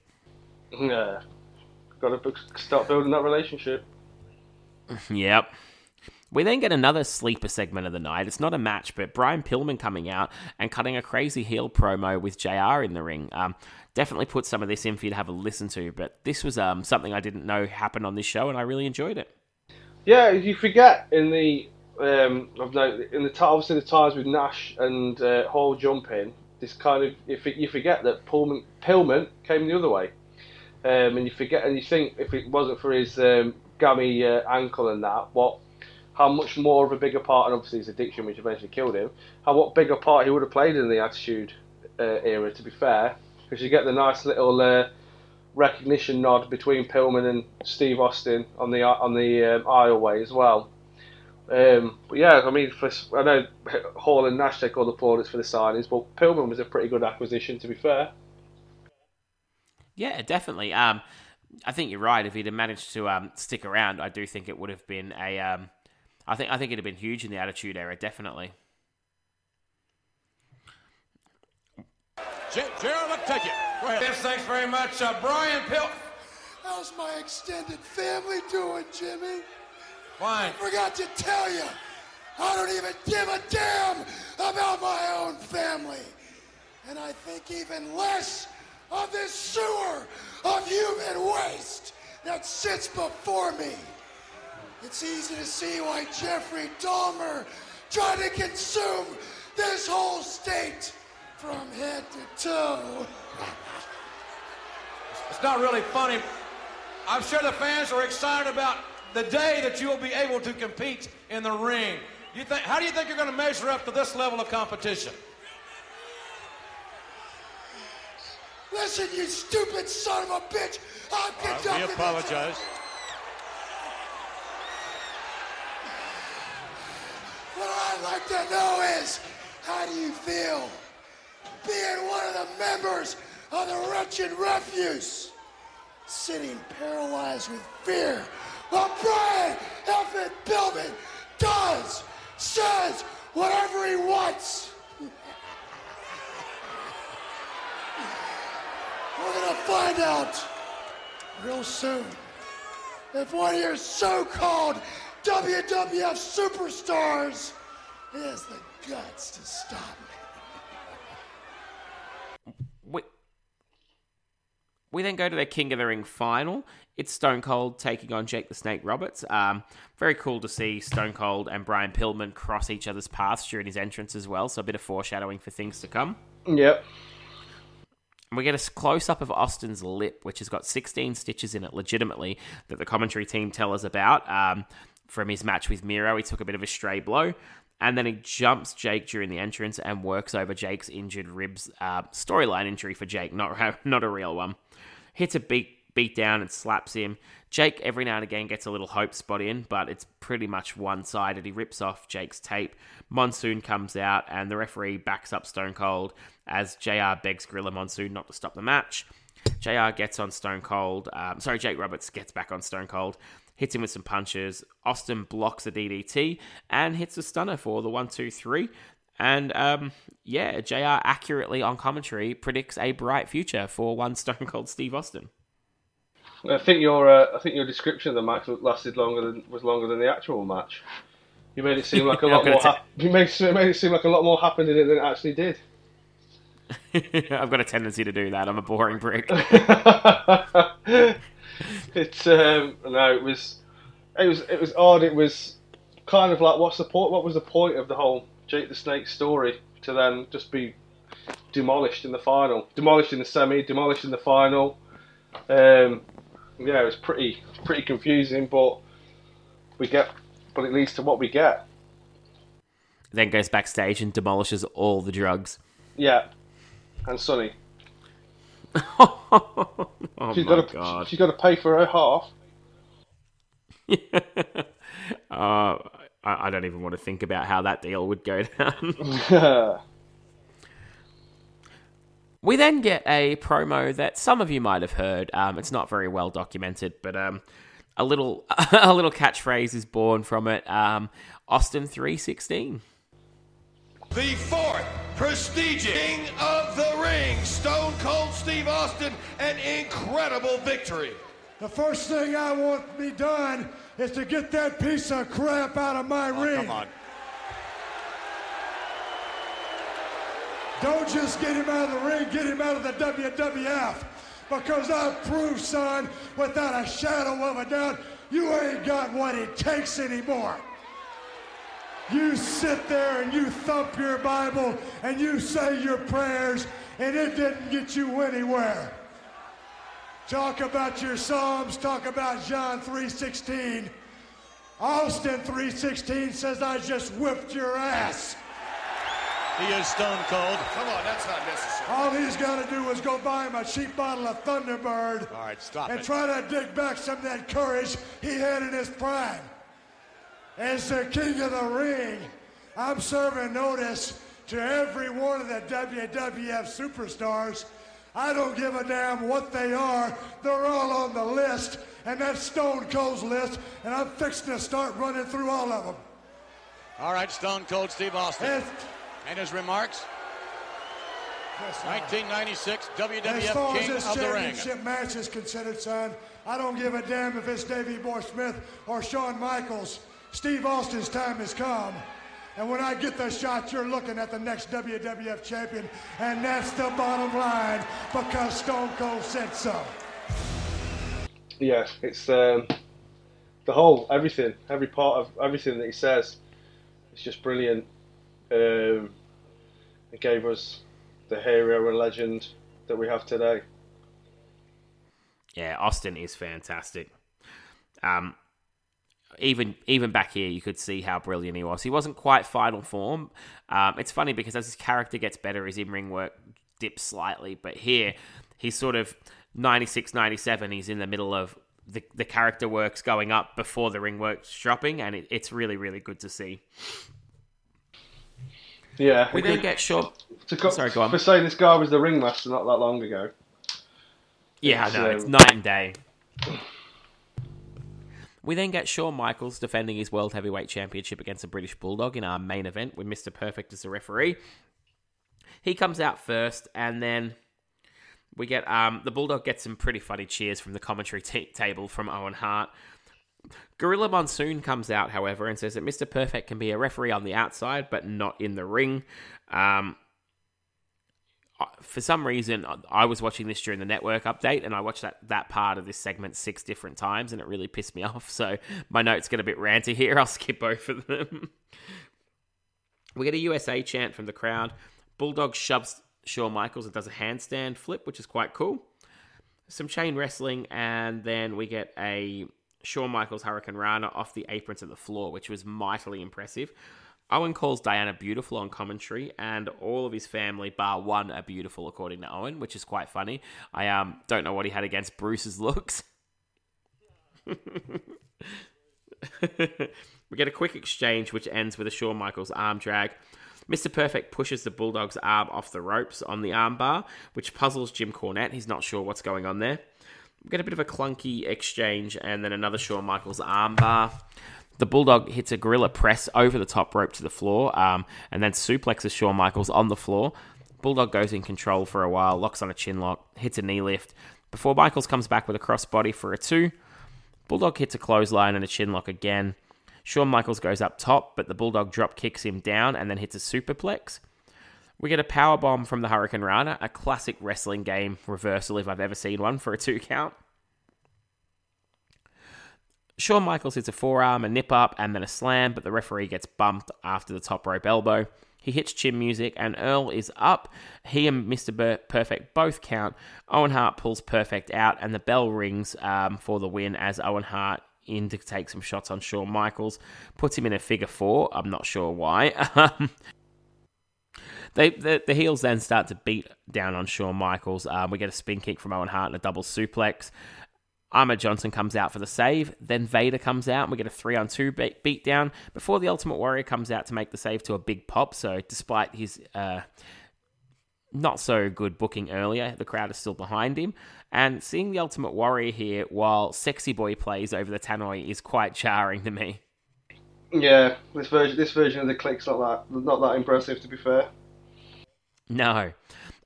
Yeah, got to start building that relationship. yep. We then get another sleeper segment of the night. It's not a match, but Brian Pillman coming out and cutting a crazy heel promo with JR in the ring. Um, definitely put some of this in for you to have a listen to, but this was um, something I didn't know happened on this show, and I really enjoyed it. Yeah, you forget in the um, I've noticed in the obviously the times with Nash and uh, Hall jumping, this kind of if you forget that Pullman Pillman came the other way, um, and you forget and you think if it wasn't for his um, uh, ankle and that, what how much more of a bigger part, and obviously his addiction, which eventually killed him, how what bigger part he would have played in the Attitude uh, era. To be fair, because you get the nice little uh, recognition nod between Pillman and Steve Austin on the on the um, aisleway as well. Um, but yeah, I mean, for, I know Hall and Nash take all the plaudits for the signings, but Pillman was a pretty good acquisition. To be fair, Yeah, definitely. Um, I think you're right. If he'd have managed to um, stick around, I do think it would have been a. I think I think it'd have been huge in the Attitude Era, definitely. J- Gerald, look, take it. Go ahead. Yes, thanks very much. Uh, Brian Pill. How's my extended family doing, Jimmy? Fine. I forgot to tell you, I don't even give a damn about my own family. And I think even less of this sewer of human waste that sits before me. It's easy to see why Jeffrey Dahmer tried to consume this whole state from head to toe. It's not really funny. I'm sure the fans are excited about the day that you'll be able to compete in the ring. You think, how do you think you're going to measure up to this level of competition? Listen, you stupid son of a bitch! I'm conducting we this- apologize. What I'd like to know is, how do you feel being one of the members of the wretched refuse, sitting paralyzed with fear. While Brian Effin Pillman does, says whatever he wants? We're gonna find out real soon if one of your so-called WWF superstars has the guts to stop me. We, we then go to their King of the Ring final. It's Stone Cold taking on Jake the Snake Roberts. Um, very cool to see Stone Cold and Brian Pillman cross each other's paths during his entrance as well. So a bit of foreshadowing for things to come. Yep. We get a close up of Austin's lip, which has got 16 stitches in it, legitimately, that the commentary team tell us about. Um, from his match with Mero, he took a bit of a stray blow, and then he jumps Jake during the entrance and works over Jake's injured ribs. Uh, storyline injury for Jake, not not a real one. Hits a beat beat down and slaps him. Jake every now and again gets a little hope spot in, but it's pretty much one sided. He rips off Jake's tape. Monsoon comes out, and the referee backs up Stone Cold as JR begs Gorilla Monsoon not to stop the match. JR gets on Stone Cold. Um, sorry, Jake Roberts gets back on Stone Cold, hits him with some punches. Austin blocks a DDT and hits a stunner for the one, two, three. And um, yeah, JR accurately on commentary predicts a bright future for one Stone Cold Steve Austin. I think your uh, I think your description of the match lasted longer than was longer than the actual match. You made it seem like a lot more. you made, it made it seem like a lot more happened in it than it actually did. I've got a tendency to do that. I'm a boring prick. It's um, no, it was, it was it was odd. It was kind of like what's the point? What was the point of the whole Jake the Snake story to then just be demolished in the final, demolished in the semi, demolished in the final. Um, yeah, it was pretty pretty confusing, but we get, but it leads to what we get. then goes backstage and demolishes all the drugs. Yeah, and Sunny. Oh she's got to she's got to pay for her half. Uh, I, I don't even want to think about how that deal would go down. we then get a promo that some of you might have heard. Um, it's not very well documented, but um, a little a little catchphrase is born from it. Um, Austin three sixteen. The fourth prestigious King of the Ring, Stone Cold Steve Austin, an incredible victory. The first thing I want to be done is to get that piece of crap out of my oh, ring. Come on. Don't just get him out of the ring, get him out of the WWF. Because I've proved, son, without a shadow of a doubt, you ain't got what it takes anymore. You sit there and you thump your Bible and you say your prayers, and it didn't get you anywhere. Talk about your Psalms, talk about John 3:16. Austin 3:16 says I just whipped your ass. He is stone cold. Come on, that's not necessary. All he's got to do is go buy him a cheap bottle of Thunderbird All right, stop and it. try to dig back some of that courage he had in his prime. As the king of the ring, I'm serving notice to every one of the WWF superstars. I don't give a damn what they are. They're all on the list, and that's Stone Cold's list, and I'm fixing to start running through all of them. All right, Stone Cold Steve Austin. As, And his remarks? 1996 WWF King of the Ring. championship match is considered, son, I don't give a damn if it's Davey Boy Smith or Shawn Michaels. Steve Austin's time has come. And when I get the shot, you're looking at the next WWF champion. And that's the bottom line because Stone Cold said so. Yeah, it's um, the whole everything, every part of everything that he says. It's just brilliant. Um, it gave us the hero and legend that we have today. Yeah, Austin is fantastic. Um, even even back here, you could see how brilliant he was. He wasn't quite final form. Um, it's funny because as his character gets better, his in ring work dips slightly. But here, he's sort of 96, 97. He's in the middle of the, the character works going up before the ring works dropping, and it, it's really, really good to see. Yeah, We then get short. To go, Sorry, go on. For saying this guy was the ringmaster not that long ago. Yeah, I know. It's night and day. We then get Shawn Michaels defending his World Heavyweight Championship against a British Bulldog in our main event with Mr. Perfect as the referee. He comes out first, and then we get um, the Bulldog gets some pretty funny cheers from the commentary t- table from Owen Hart. Gorilla Monsoon comes out, however, and says that Mr. Perfect can be a referee on the outside, but not in the ring. Um, for some reason, I was watching this during the network update, and I watched that, that part of this segment six different times, and it really pissed me off. So my notes get a bit ranty here. I'll skip of them. we get a USA chant from the crowd. Bulldog shoves Shawn Michaels and does a handstand flip, which is quite cool. Some chain wrestling, and then we get a Shawn Michaels Hurricane Rana off the apron to the floor, which was mightily impressive. Owen calls Diana beautiful on commentary, and all of his family, bar one, are beautiful, according to Owen, which is quite funny. I um don't know what he had against Bruce's looks. we get a quick exchange, which ends with a Shawn Michaels arm drag. Mr. Perfect pushes the Bulldog's arm off the ropes on the armbar, which puzzles Jim Cornette. He's not sure what's going on there. We get a bit of a clunky exchange, and then another Shawn Michaels armbar. The Bulldog hits a gorilla press over the top rope to the floor, um, and then suplexes Shawn Michaels on the floor. Bulldog goes in control for a while, locks on a chin lock, hits a knee lift, before Michaels comes back with a crossbody for a two. Bulldog hits a clothesline and a chin lock again. Shawn Michaels goes up top, but the Bulldog drop kicks him down and then hits a superplex. We get a power bomb from the Hurricane Rana, a classic wrestling game reversal if I've ever seen one for a two count. Shawn Michaels hits a forearm, a nip up, and then a slam, but the referee gets bumped after the top rope elbow. He hits chin music, and Earl is up. He and Mr. Perfect both count. Owen Hart pulls Perfect out, and the bell rings um, for the win as Owen Hart in to take some shots on Shawn Michaels. Puts him in a figure four. I'm not sure why. Um, they, the, the heels then start to beat down on Shawn Michaels. Um, we get a spin kick from Owen Hart and a double suplex. Ahmed Johnson comes out for the save. Then Vader comes out and we get a three on two beat, beat down before the Ultimate Warrior comes out to make the save to a big pop. So, despite his uh, not so good booking earlier, the crowd is still behind him. And seeing the Ultimate Warrior here while Sexy Boy plays over the Tannoy is quite jarring to me. Yeah, this version this version of the Kliq's not that not that impressive to be fair. No.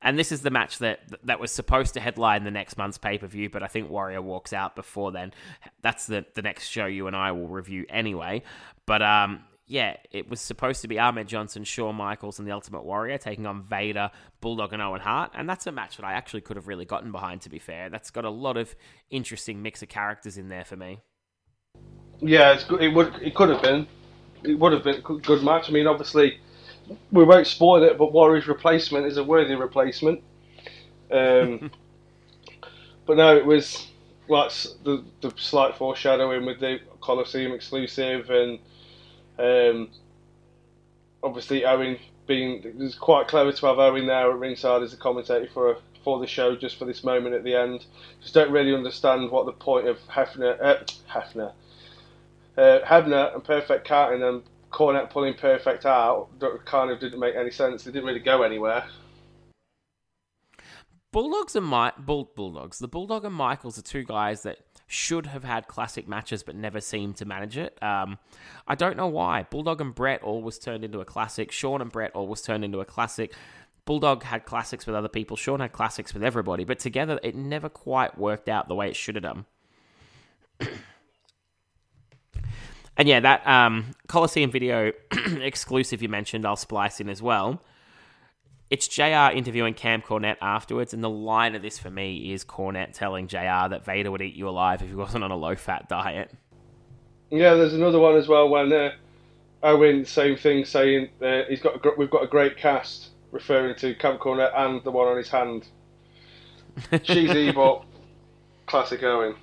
And this is the match that that was supposed to headline the next month's pay per view, but I think Warrior walks out before then. That's the the next show you and I will review anyway. But um, yeah, it was supposed to be Ahmed Johnson, Shawn Michaels, and the Ultimate Warrior taking on Vader, Bulldog, and Owen Hart, and that's a match that I actually could have really gotten behind. To be fair, that's got a lot of interesting mix of characters in there for me. Yeah. It would it could have been, it would have been a good match. I mean, obviously, we won't spoil it, but Warrior's replacement is a worthy replacement. Um, but no, it was like the the slight foreshadowing with the Coliseum exclusive, and um, obviously Owen being it was quite clever to have Owen there at ringside as a commentator for for the show just for this moment at the end. Just don't really understand what the point of Hefner, uh, Hefner, uh, Hebner and Perfect carting and Cornette pulling Perfect out kind of didn't make any sense. They didn't really go anywhere. Bulldogs and Mi- Bull Bulldogs. The Bulldog and Michaels are two guys that should have had classic matches but never seemed to manage it. Um, I don't know why. Bulldog and Bret always turned into a classic. Shawn and Bret always turned into a classic. Bulldog had classics with other people. Shawn had classics with everybody, but together it never quite worked out the way it should have done. And yeah, that um, Coliseum video exclusive you mentioned, I'll splice in as well. It's JR interviewing Camp Cornette afterwards, and the line of this for me is Cornette telling JR that Vader would eat you alive if he wasn't on a low fat diet. Yeah, there's another one as well when uh, Owen same thing saying uh, he's got a, gr- we've got a great cast referring to Camp Cornette and the one on his hand. Cheesy but classic Owen.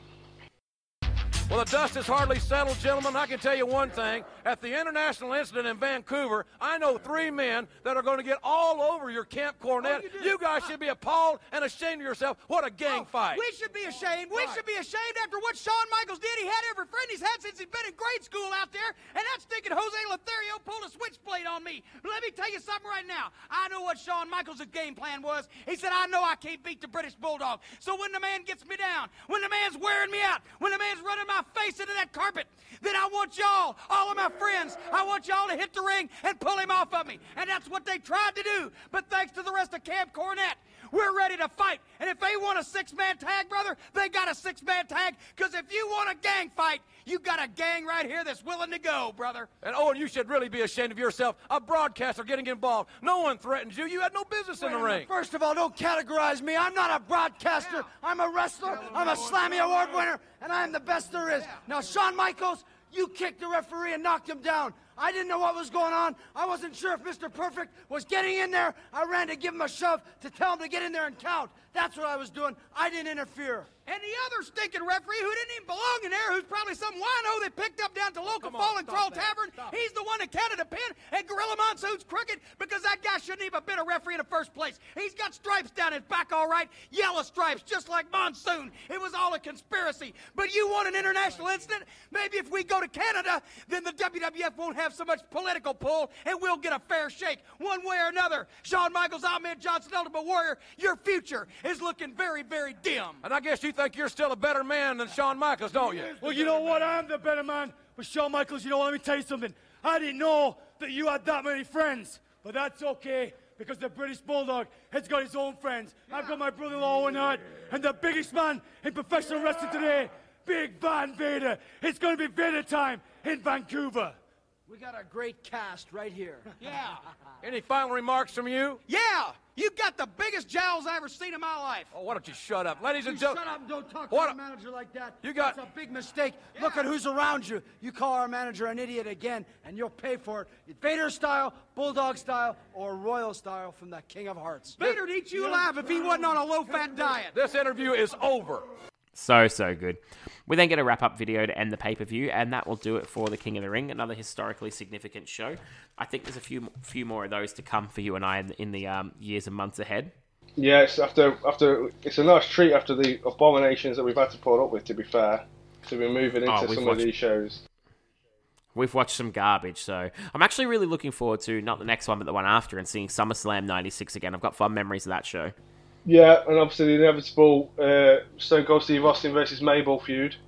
Well, the dust is hardly settled, gentlemen. I can tell you one thing. At the international incident in Vancouver, I know three men that are going to get all over your Camp Cornette. Oh, you, guys should be appalled and ashamed of yourself. What a gang oh, fight. We should be ashamed. We should be ashamed after what Shawn Michaels did. He had every friend he's had since he's been in grade school out there, and that stinking Jose Lothario pulled a switchblade on me. But let me tell you something right now. I know what Shawn Michaels' game plan was. He said, I know I can't beat the British Bulldog. So when the man gets me down, when the man's wearing me out, when the man's running my face into that carpet, then I want y'all, all of my friends, I want y'all to hit the ring and pull him off of me. And that's what they tried to do. But thanks to the rest of Camp Cornette, we're ready to fight. And if they want a six man tag, brother, they got a six man tag. Because if you want a gang fight, you got a gang right here that's willing to go, brother. And oh, Owen, you should really be ashamed of yourself. A broadcaster getting involved. No one threatens you. You had no business in the ring. First of all, don't categorize me. I'm not a broadcaster. I'm a wrestler. I'm a Slammy Award winner, and I'm the best there is. Now, Shawn Michaels, you kicked the referee and knocked him down. I didn't know what was going on. I wasn't sure if Mr. Perfect was getting in there. I ran to give him a shove to tell him to get in there and count. That's what I was doing. I didn't interfere. And the other stinking referee who didn't even belong in there, who's probably some wino they picked up down to local Fallen Crawl Tavern, he's the one that counted a pin, and Gorilla Monsoon's crooked because that guy shouldn't even have been a referee in the first place. He's got stripes down his back, all right, yellow stripes, just like Monsoon. It was all a conspiracy. But you want an international incident? Maybe if we go to Canada, then the WWF won't have so much political pull, and we'll get a fair shake, one way or another. Shawn Michaels, Ahmed Johnson, Ultimate Warrior, your future is looking very, very dim. And I guess you think you're still a better man than Shawn Michaels, don't you? Well, you know what? I'm the better man. But Shawn Michaels, you know what? Let me tell you something. I didn't know that you had that many friends. But that's okay because the British Bulldog has got his own friends. I've got my brother-in-law Owen Hart and the biggest man in professional wrestling today, Big Van Vader. It's going to be Vader time in Vancouver. We got a great cast right here. Yeah. Any final remarks from you? Yeah, you got the biggest jowls I ever seen in my life. Oh, why don't you shut up? Ladies and gentlemen. shut up and don't talk What to a- our manager like that. You got- That's a big mistake. Look at who's around you. You call our manager an idiot again, and you'll pay for it. Vader style, Bulldog style, or Royal style from the King of Harts. Vader'd eat you alive if he wasn't on a low-fat diet. This interview is over. So, so good. We then get a wrap up video to end the pay per view, and that will do it for the King of the Ring, another historically significant show. I think there's a few few more of those to come for you and I in, in the um, years and months ahead. Yeah, it's after after it's a nice treat after the abominations that we've had to put up with. To be fair, to be moving into Oh, some watched- of these shows. We've watched some garbage, so I'm actually really looking forward to not the next one, but the one after, and seeing SummerSlam '96 again. I've got fun memories of that show. Yeah, and obviously the inevitable uh, Stone Cold Steve Austin versus Mabel feud.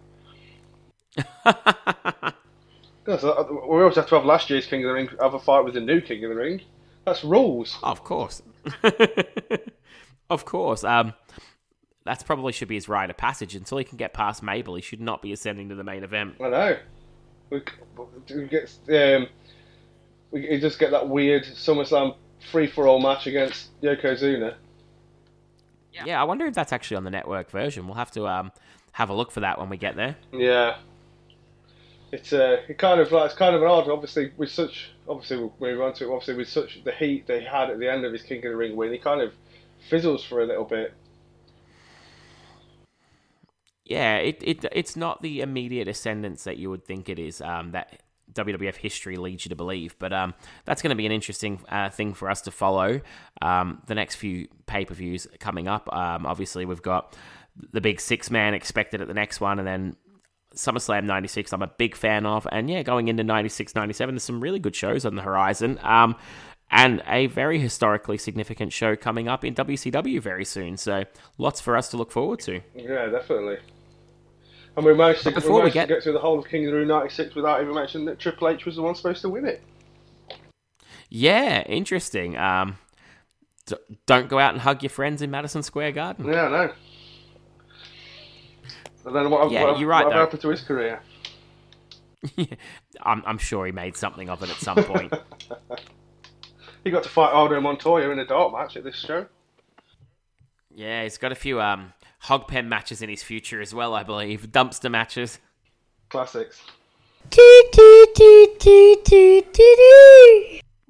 We also have to have last year's King of the Ring have a fight with the new King of the Ring. That's rules. Of course. of course. Um, that's probably should be his rite of passage. Until he can get past Mabel, he should not be ascending to the main event. I know. We, we get um, we just get that weird SummerSlam free for all match against Yokozuna. Yeah. I wonder if that's actually on the network version. We'll have to um, have a look for that when we get there. Yeah. it's uh, it kind of like it's kind of an odd. Obviously, with such obviously we'll move on to it. Obviously, with such the heat they had at the end of his King of the Ring win, he kind of fizzles for a little bit. Yeah, it, it it's not the immediate ascendance that you would think it is. Um, that WWF history leads you to believe, but um, that's going to be an interesting uh, thing for us to follow. Um, the next few pay per views coming up. Um, obviously, we've got the big six man expected at the next one, and then SummerSlam 96, I'm a big fan of. And yeah, going into 96, 97, there's some really good shows on the horizon. Um, and a very historically significant show coming up in WCW very soon. So lots for us to look forward to. Yeah, definitely. And we managed to, we managed get- to get through the whole of King of the Ring '96 without even mentioning that Triple H was the one supposed to win it. Yeah, interesting. Um, d- don't go out and hug your friends in Madison Square Garden. Yeah, I know. And then what, Yeah, what, you're right, what happened to his career? I'm, I'm sure he made something of it at some point. He got to fight Aldo Montoya in a dark match at this show. yeah, he's got a few um, hog pen matches in his future as well, I believe. Dumpster matches. Classics.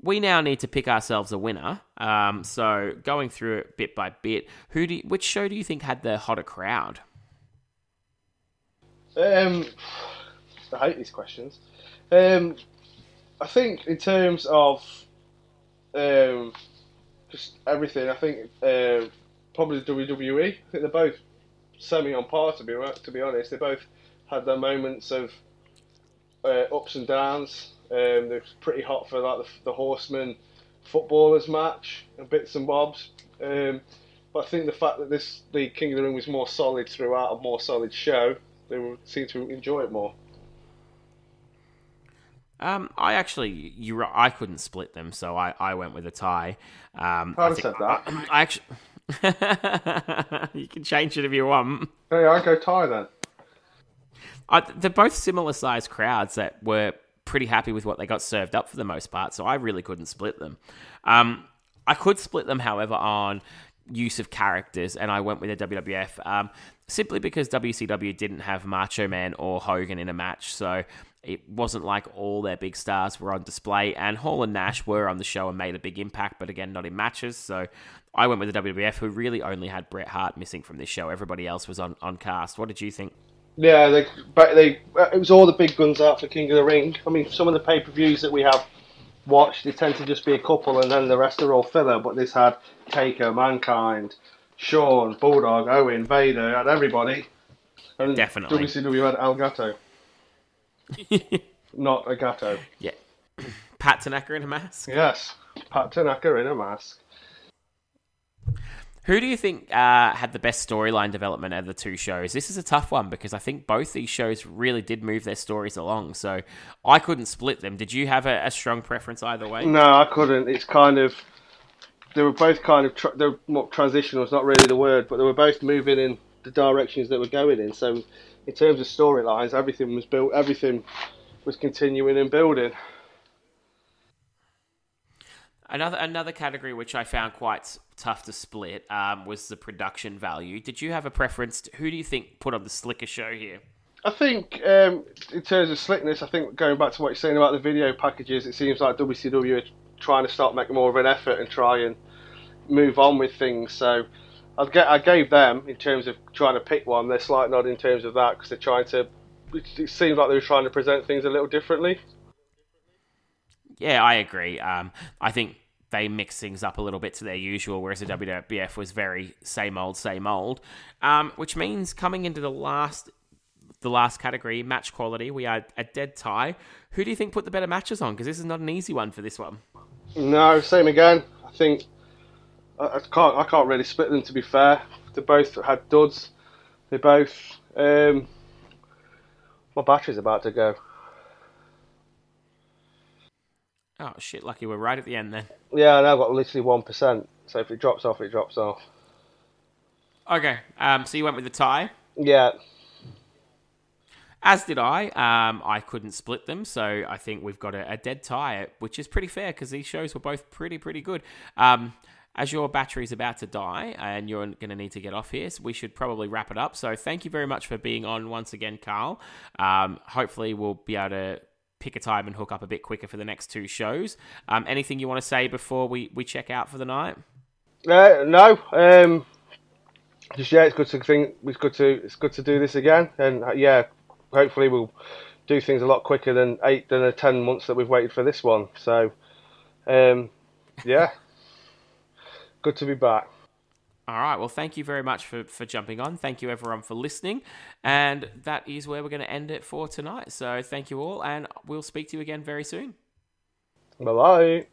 We now need to pick ourselves a winner. Um, so going through it bit by bit, who do you, which show do you think had the hotter crowd? Um, I hate these questions. Um, I think in terms of um, just everything, I think um probably WWE. I think they're both semi on par to be to be honest. They both had their moments of uh, ups and downs. Um, they're pretty hot for like the, the Horseman footballers match and bits and bobs. Um, but I think the fact that this the King of the Ring was more solid throughout, a more solid show, they seem to enjoy it more. Um, I actually, you I couldn't split them, so I, I went with a tie. Um, I think- said that. I, actually, you can change it if you want. Hey, I go tie then. I, they're both similar sized crowds that were pretty happy with what they got served up for the most part, so I really couldn't split them. Um, I could split them, however, on use of characters, and I went with the WWF um, simply because WCW didn't have Macho Man or Hogan in a match, so it wasn't like all their big stars were on display, and Hall and Nash were on the show and made a big impact, but again, not in matches, so I went with the WWF, who really only had Bret Hart missing from this show. Everybody else was on, on cast. What did you think? Yeah, they, but they, uh, it was all the big guns out for King of the Ring. I mean, some of the pay per views that we have watched, they tend to just be a couple, and then the rest are all filler. But this had Taker, Mankind, Shawn, Bulldog, Owen, Vader, had everybody. And Definitely. WCW had El Gato. Not a Gato. Yeah. Pat Tanaka in a mask? Yes, Pat Tanaka in a mask. Who do you think uh, had the best storyline development of the two shows? This is a tough one because I think both these shows really did move their stories along. So I couldn't split them. Did you have a, a strong preference either way? No, I couldn't. It's kind of they were both kind of tra- they're transitional. Is not really the word, but they were both moving in the directions that were going in. So, in terms of storylines, everything was built. Everything was continuing and building. Another another category which I found quite tough to split um, was the production value. Did you have a preference? To, who do you think put on the slicker show here? I think um, in terms of slickness, I think going back to what you're saying about the video packages, it seems like WCW are trying to start making more of an effort and try and move on with things. So I gave them in terms of trying to pick one. They're slight nod in terms of that because they're trying to. It it seems like they were trying to present things a little differently. Yeah, I agree. Um, I think they mix things up a little bit to their usual, whereas the WWF was very same old, same old. Um, which means coming into the last, the last category, match quality, we are a dead tie. Who do you think put the better matches on? Because this is not an easy one for this one. No, same again. I think I, I can't I can't really split them. To be fair, they both had duds. They both. Um, my battery's about to go. Oh shit! Lucky we're right at the end then. Yeah, I know. I've got literally one percent. So if it drops off, it drops off. Okay. Um, so you went with the tie. Yeah. As did I. Um, I couldn't split them, so I think we've got a, a dead tie, which is pretty fair because these shows were both pretty, pretty good. Um, as your battery's about to die and you're going to need to get off here, so we should probably wrap it up. So thank you very much for being on once again, Carl. Um, hopefully, we'll be able to pick a time and hook up a bit quicker for the next two shows. Um, anything you want to say before we, we check out for the night? Uh, no. Um, just yeah, it's good to think. It's good to it's good to do this again, and uh, yeah, hopefully we'll do things a lot quicker than eight than the ten months that we've waited for this one. So, um, yeah. Good to be back. All right. Well, thank you very much for, for jumping on. Thank you, everyone, for listening. And that is where we're going to end it for tonight. So thank you all, and we'll speak to you again very soon. Bye bye.